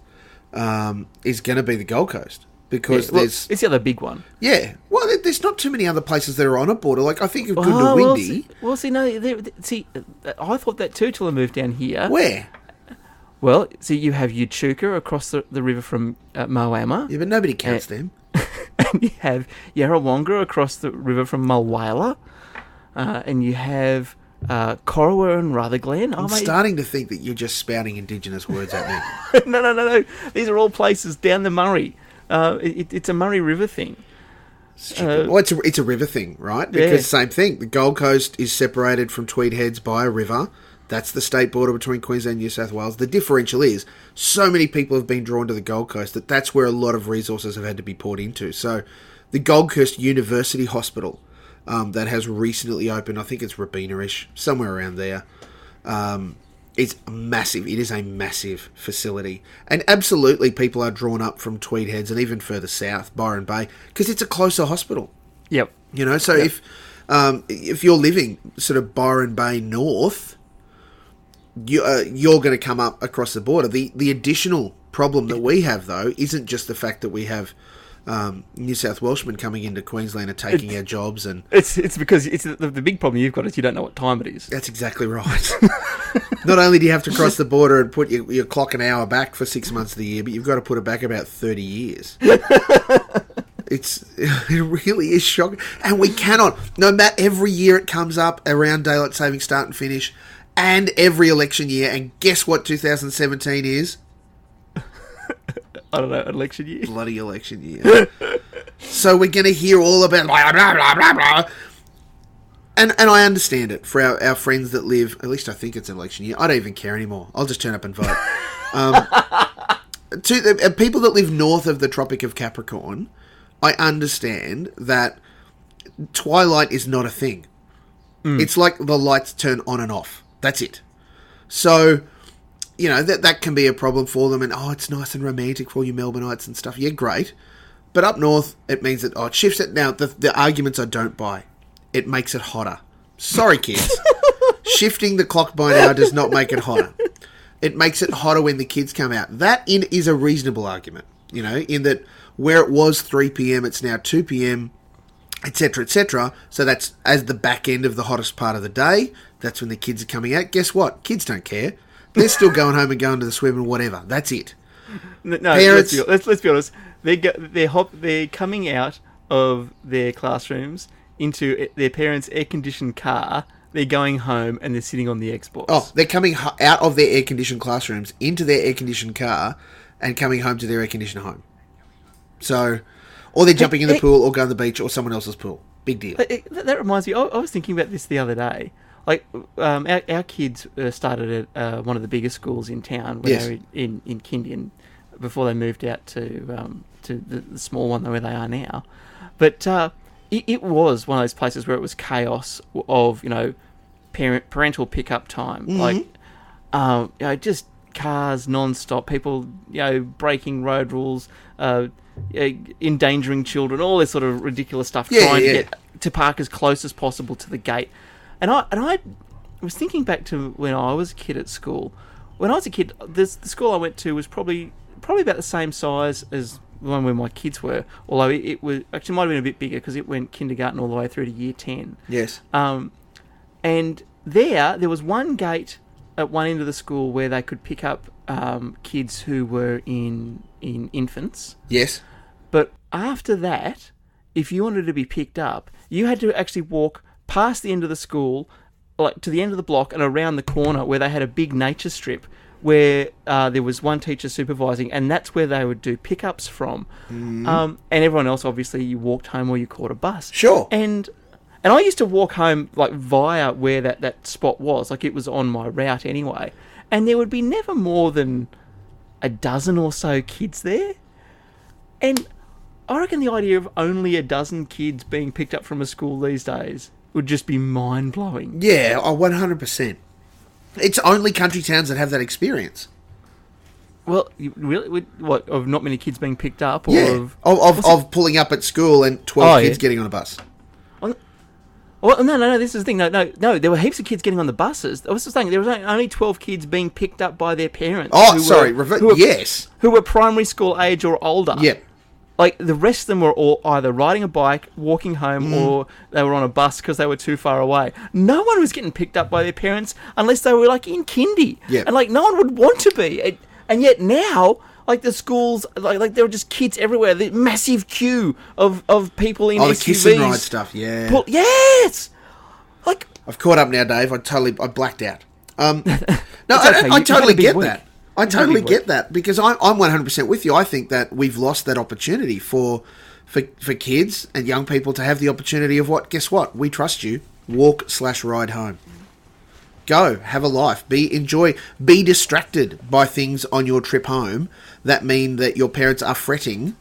um, is going to be the Gold Coast because Yeah, well, there's it's the other big one. yeah. Well, there's not too many other places that are on a border. Like I think of Oh, well, see, well, see, no, there- see, uh, I thought that too till I moved down here. Where? Well, see, you have Echuca across the, the river from uh, Moama, Yeah, but nobody counts them. and you have Yarrawonga across the river from Mulwala, uh, and you have uh, Corowa and Rutherglen. Oh, I'm mate, starting to think that you're just spouting Indigenous words at me. no, no, no, no. These are all places down the Murray. Uh, it, it's a Murray River thing. Stupid. well, it's a, it's a river thing, right? Yeah. Because same thing. The Gold Coast is separated from Tweed Heads by a river. That's the state border between Queensland and New South Wales. The differential is so many people have been drawn to the Gold Coast that that's where a lot of resources have had to be poured into. So, the Gold Coast University Hospital um, that has recently opened, I think it's Robina-ish, somewhere around there. Um, it's massive. It is a massive facility, and absolutely people are drawn up from Tweed Heads and even further south, Byron Bay, because it's a closer hospital. Yep. You know, so if um, if you're living sort of Byron Bay north, you, uh, you're going to come up across the border. The the additional problem that we have though isn't just the fact that we have um, New South Welshmen coming into Queensland and taking our jobs, and It's it's because it's the, the big problem you've got is you don't know what time it is. that's exactly right. Not only do you have to cross the border and put your, your clock an hour back for six months of the year, but you've got to put it back about thirty years. It's it really is shocking, and we cannot. No matter every year it comes up around daylight saving start and finish, and every election year. And guess what? 2017 is I don't know election year. bloody election year. so we're going to hear all about blah blah blah blah blah. And and I understand it for our, our friends that live. At least I think it's an election year. I don't even care anymore. I'll just turn up and vote. Um, to the uh, people that live north of the Tropic of Capricorn, I understand that twilight is not a thing. It's like the lights turn on and off. That's it. So, you know, that that can be a problem for them and oh, it's nice and romantic for you Melbourneites and stuff. Yeah, great. But up north, it means that oh, it shifts it. Now, the the arguments I don't buy. It makes it hotter. Sorry, kids. Shifting the clock by an hour does not make it hotter. It makes it hotter when the kids come out. That in is a reasonable argument. You know, in that where it was 3 p.m., it's now 2 p.m etc., etc. So that's as the back end of the hottest part of the day. That's when the kids are coming out. Guess what? Kids don't care. They're still going home and going to the swim and whatever. That's it. No, Parents- let's, be, let's, let's be honest. They're go, they're hop, they're coming out of their classrooms into their parents' air conditioned car they're going home and they're sitting on the Xbox. Oh, they're coming out of their air conditioned classrooms into their air conditioned car and coming home to their air conditioned home. So, or they're jumping in the it- pool or going to the beach or someone else's pool. Big deal. It- that that reminds me. I, I was thinking about this the other day. Like, um, our, our kids uh, started at uh, one of the biggest schools in town when Yes. they were in in Kindian before they moved out to um, to the, the small one where they are now. But uh, it, it was one of those places where it was chaos of you know parent parental pickup time, like um, you know just cars non-stop, people you know breaking road rules. Uh, uh, endangering children, all this sort of ridiculous stuff, Yeah, trying yeah. to get to park as close as possible to the gate. And I and I was thinking back to when I was a kid at school. When I was a kid, this, the school I went to was probably probably about the same size as the one where my kids were. Although it, it was actually might have been a bit bigger because it went kindergarten all the way through to year ten. Yes. Um, and there, there was one gate at one end of the school where they could pick up um, kids who were in in infants. Yes. But after that, if you wanted to be picked up, you had to actually walk past the end of the school, like to the end of the block and around the corner where they had a big nature strip where uh, there was one teacher supervising, and that's where they would do pickups from. Um, and everyone else, obviously, you walked home or you caught a bus. Sure. And and I used to walk home like via where that, that spot was, like it was on my route anyway. And there would be never more than a dozen or so kids there. And I reckon the idea of only a dozen kids being picked up from a school these days would just be mind blowing. Yeah, oh, 100%. It's only country towns that have that experience. Well, you really, would- what of not many kids being picked up, or Yeah. of Of, of, of pulling up at school and 12 Oh, kids yeah. getting on a bus. Well, no, no, no. This is the thing. No, no, no. There were heaps of kids getting on the buses. I was just saying there was only twelve kids being picked up by their parents. Oh, who sorry. were- rever- who were, yes. who were primary school age or older. Yep. Like the rest of them were all either riding a bike, walking home, Mm. or they were on a bus because they were too far away. No one was getting picked up by their parents unless they were like in kindy. Yep. And like no one would want to be. And, and yet now. Like the schools, like like there were just kids everywhere. The massive queue of, of people in Oh, the kiss and ride stuff, yeah. Pull- yes, like I've caught up now, Dave. I totally, I blacked out. Um, no, I, okay. I you had totally get week. that. I You had a totally get that because I'm, I'm 100% with you. I think that we've lost that opportunity for, for, for kids and young people to have the opportunity of what? Guess what? We trust you. Walk slash ride home. Go, have a life. Be enjoy. Be distracted by things on your trip home that mean that your parents are fretting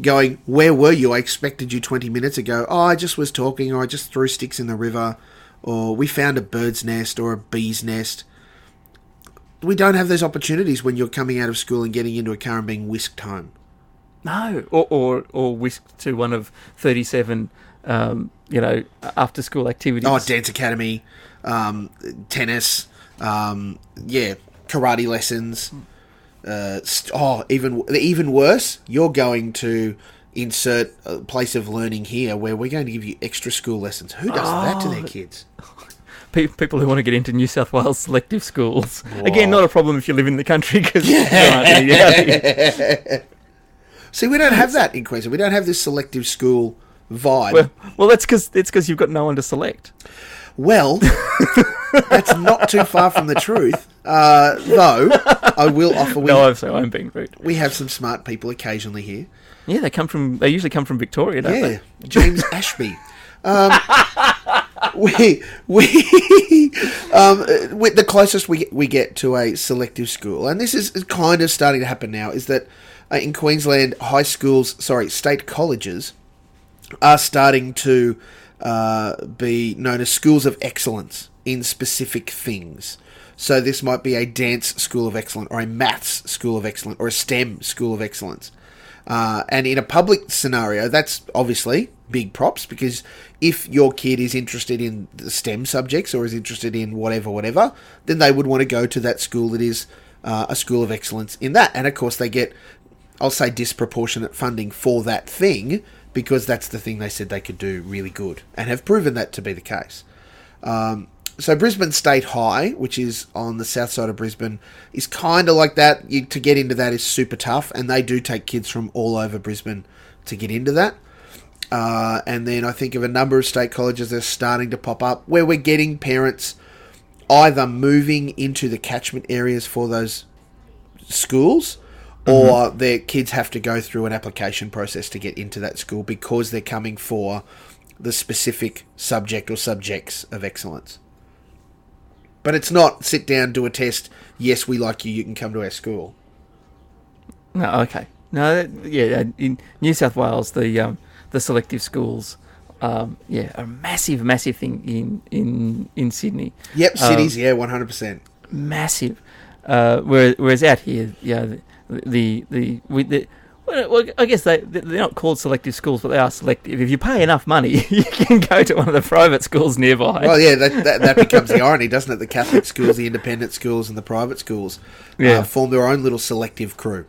going, Where were you? I expected you 20 minutes ago. Oh, I just was talking, or I just threw sticks in the river, or we found a bird's nest or a bee's nest. We don't have those opportunities when you're coming out of school and getting into a car and being whisked home. No, or or, or whisked to one of thirty-seven, um, you know, after school activities. Oh, dance academy, um, tennis, um, yeah, karate lessons. Uh, st- oh, even even worse, you're going to insert a place of learning here where we're going to give you extra school lessons. Who does that to their kids? Pe- people who want to get into New South Wales selective schools. Again, not a problem if you live in the country because there aren't any out here. See, we don't have that in Queensland. We don't have this selective school vibe. Well, well, that's because it's because you've got no one to select. Well, that's not too far from the truth. Uh, though, I will offer we, No, I'm sorry, I'm being rude. we have some smart people occasionally here. Yeah, they come from. They usually come from Victoria, don't Yeah, they? James Ashby. Um, we we um, with the closest we we get to a selective school, and this is kind of starting to happen now. Is that uh, in Queensland, high schools, sorry, state colleges, are starting to uh, be known as schools of excellence in specific things. So this might be a dance school of excellence, or a maths school of excellence, or a STEM school of excellence. Uh, and in a public scenario, that's obviously big props because if your kid is interested in the STEM subjects or is interested in whatever, whatever, then they would want to go to that school that is uh, a school of excellence in that. And of course, they get, I'll say, disproportionate funding for that thing because that's the thing they said they could do really good and have proven that to be the case. Um, so Brisbane State High, which is on the south side of Brisbane, is kind of like that. You, to get into that is super tough, and they do take kids from all over Brisbane to get into that. Uh, and then I think of a number of state colleges that are starting to pop up where we're getting parents either moving into the catchment areas for those schools or their kids have to go through an application process to get into that school because they're coming for the specific subject or subjects of excellence. But it's not sit down, do a test. Yes, we like you. You can come to our school. No, okay. No, that, yeah. In New South Wales, the um, the selective schools, um, yeah, a massive, massive thing in in in Sydney. Yep, cities. yeah, one hundred percent. massive. Uh, whereas, whereas out here, yeah, the the the, we, the well, I guess they they're not called selective schools, but they are selective. If you pay enough money, you can go to one of the private schools nearby. Well, yeah, that, that, that becomes the irony, doesn't it? The Catholic schools, the independent schools, and the private schools Yeah. uh, form their own little selective crew,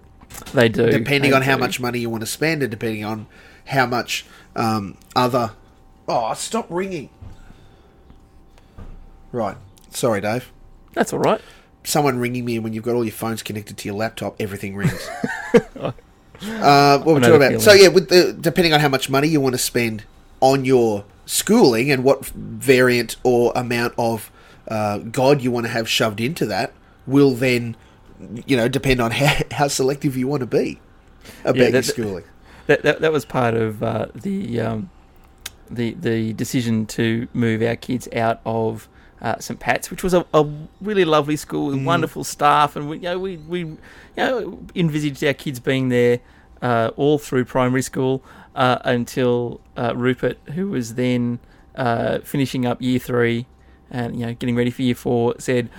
they do, depending they on how much money you want to spend, and depending on how much um, other. Oh, stop ringing! Right, sorry, Dave. That's all right. Someone ringing me, and when you've got all your phones connected to your laptop, everything rings. uh, what we're talking about. So yeah, with the depending on how much money you want to spend on your schooling and what variant or amount of uh, God you want to have shoved into that, will then, you know, depend on how, how selective you want to be about your schooling. That that, that was part of uh, the um, the the decision to move our kids out of uh, St Pat's, which was a, a really lovely school with wonderful staff, and we you know we we you know envisaged our kids being there uh, all through primary school uh, until uh, Rupert, who was then uh, finishing up year three and you know getting ready for year four, said,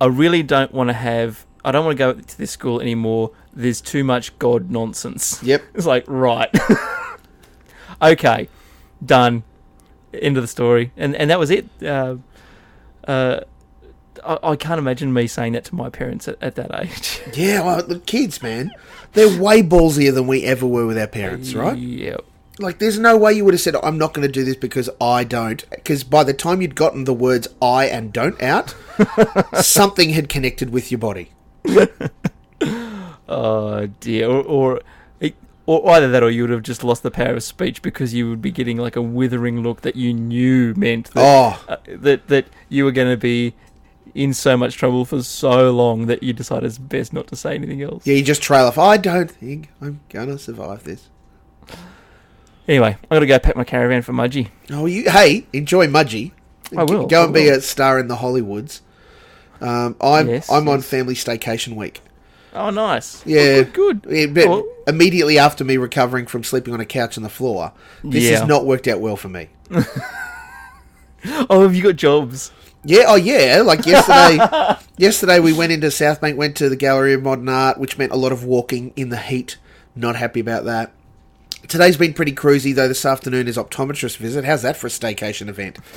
"I really don't want to have." I don't want to go to this school anymore. There's too much God nonsense. Yep. It's like, right. okay. Done. End of the story. And and that was it. Uh, I, I can't imagine me saying that to my parents at, at that age. Yeah, well, the kids, man, they're way ballsier than we ever were with our parents, right? Yep. Like, there's no way you would have said, I'm not going to do this because I don't. Because by the time you'd gotten the words I and don't out, something had connected with your body. Oh dear. Or, or or either that, or you would have just lost the power of speech because you would be getting like a withering look that you knew meant that Oh, uh, that that you were going to be in so much trouble for so long that you decided it's best not to say anything else. yeah, you just trail off. I don't think I'm going to survive this. Anyway, I got to go pack my caravan for Mudgee. Oh, you, hey, enjoy Mudgee. I will, Go I and be a star in the Hollywoods. Um, I'm Yes, I'm on family staycation week. Oh, nice. Yeah, good. good. Yeah, but Well- immediately after me recovering from sleeping on a couch on the floor, this Yeah. has not worked out well for me. Oh, have you got jobs? Yeah, oh yeah. Like yesterday, yesterday we went into South Bank, went to the Gallery of Modern Art, which meant a lot of walking in the heat. Not happy about that. Today's been pretty cruisy though. This afternoon is optometrist visit. How's that for a staycation event?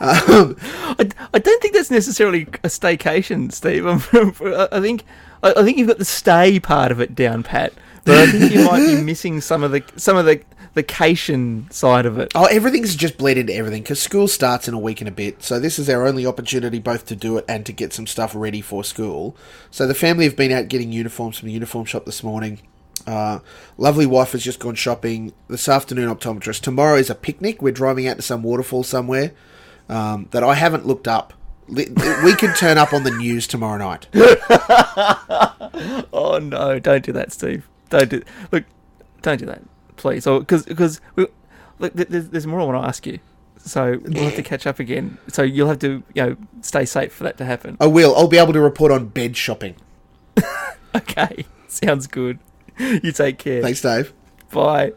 Um, I, I don't think that's necessarily a staycation, Steve. I think I, I think you've got the stay part of it down pat, but I think you might be missing some of the some of the the cation side of it. oh, everything's just bled into everything because school starts in a week and a bit. So this is our only opportunity both to do it and to get some stuff ready for school. So the family have been out getting uniforms from the uniform shop this morning. Uh, lovely wife has just gone shopping this afternoon. Optometrist. Tomorrow is a picnic. We're driving out to some waterfall somewhere um, that I haven't looked up. We could turn up on the news tomorrow night. Oh no! Don't do that, Steve. Don't do look. Don't do that, please. Or because because look, th- there's, there's more I want to ask you. So we'll have to catch up again. So you'll have to you know stay safe for that to happen. I will. I'll be able to report on bed shopping. Okay, sounds good. You take care. Thanks, Dave. Bye.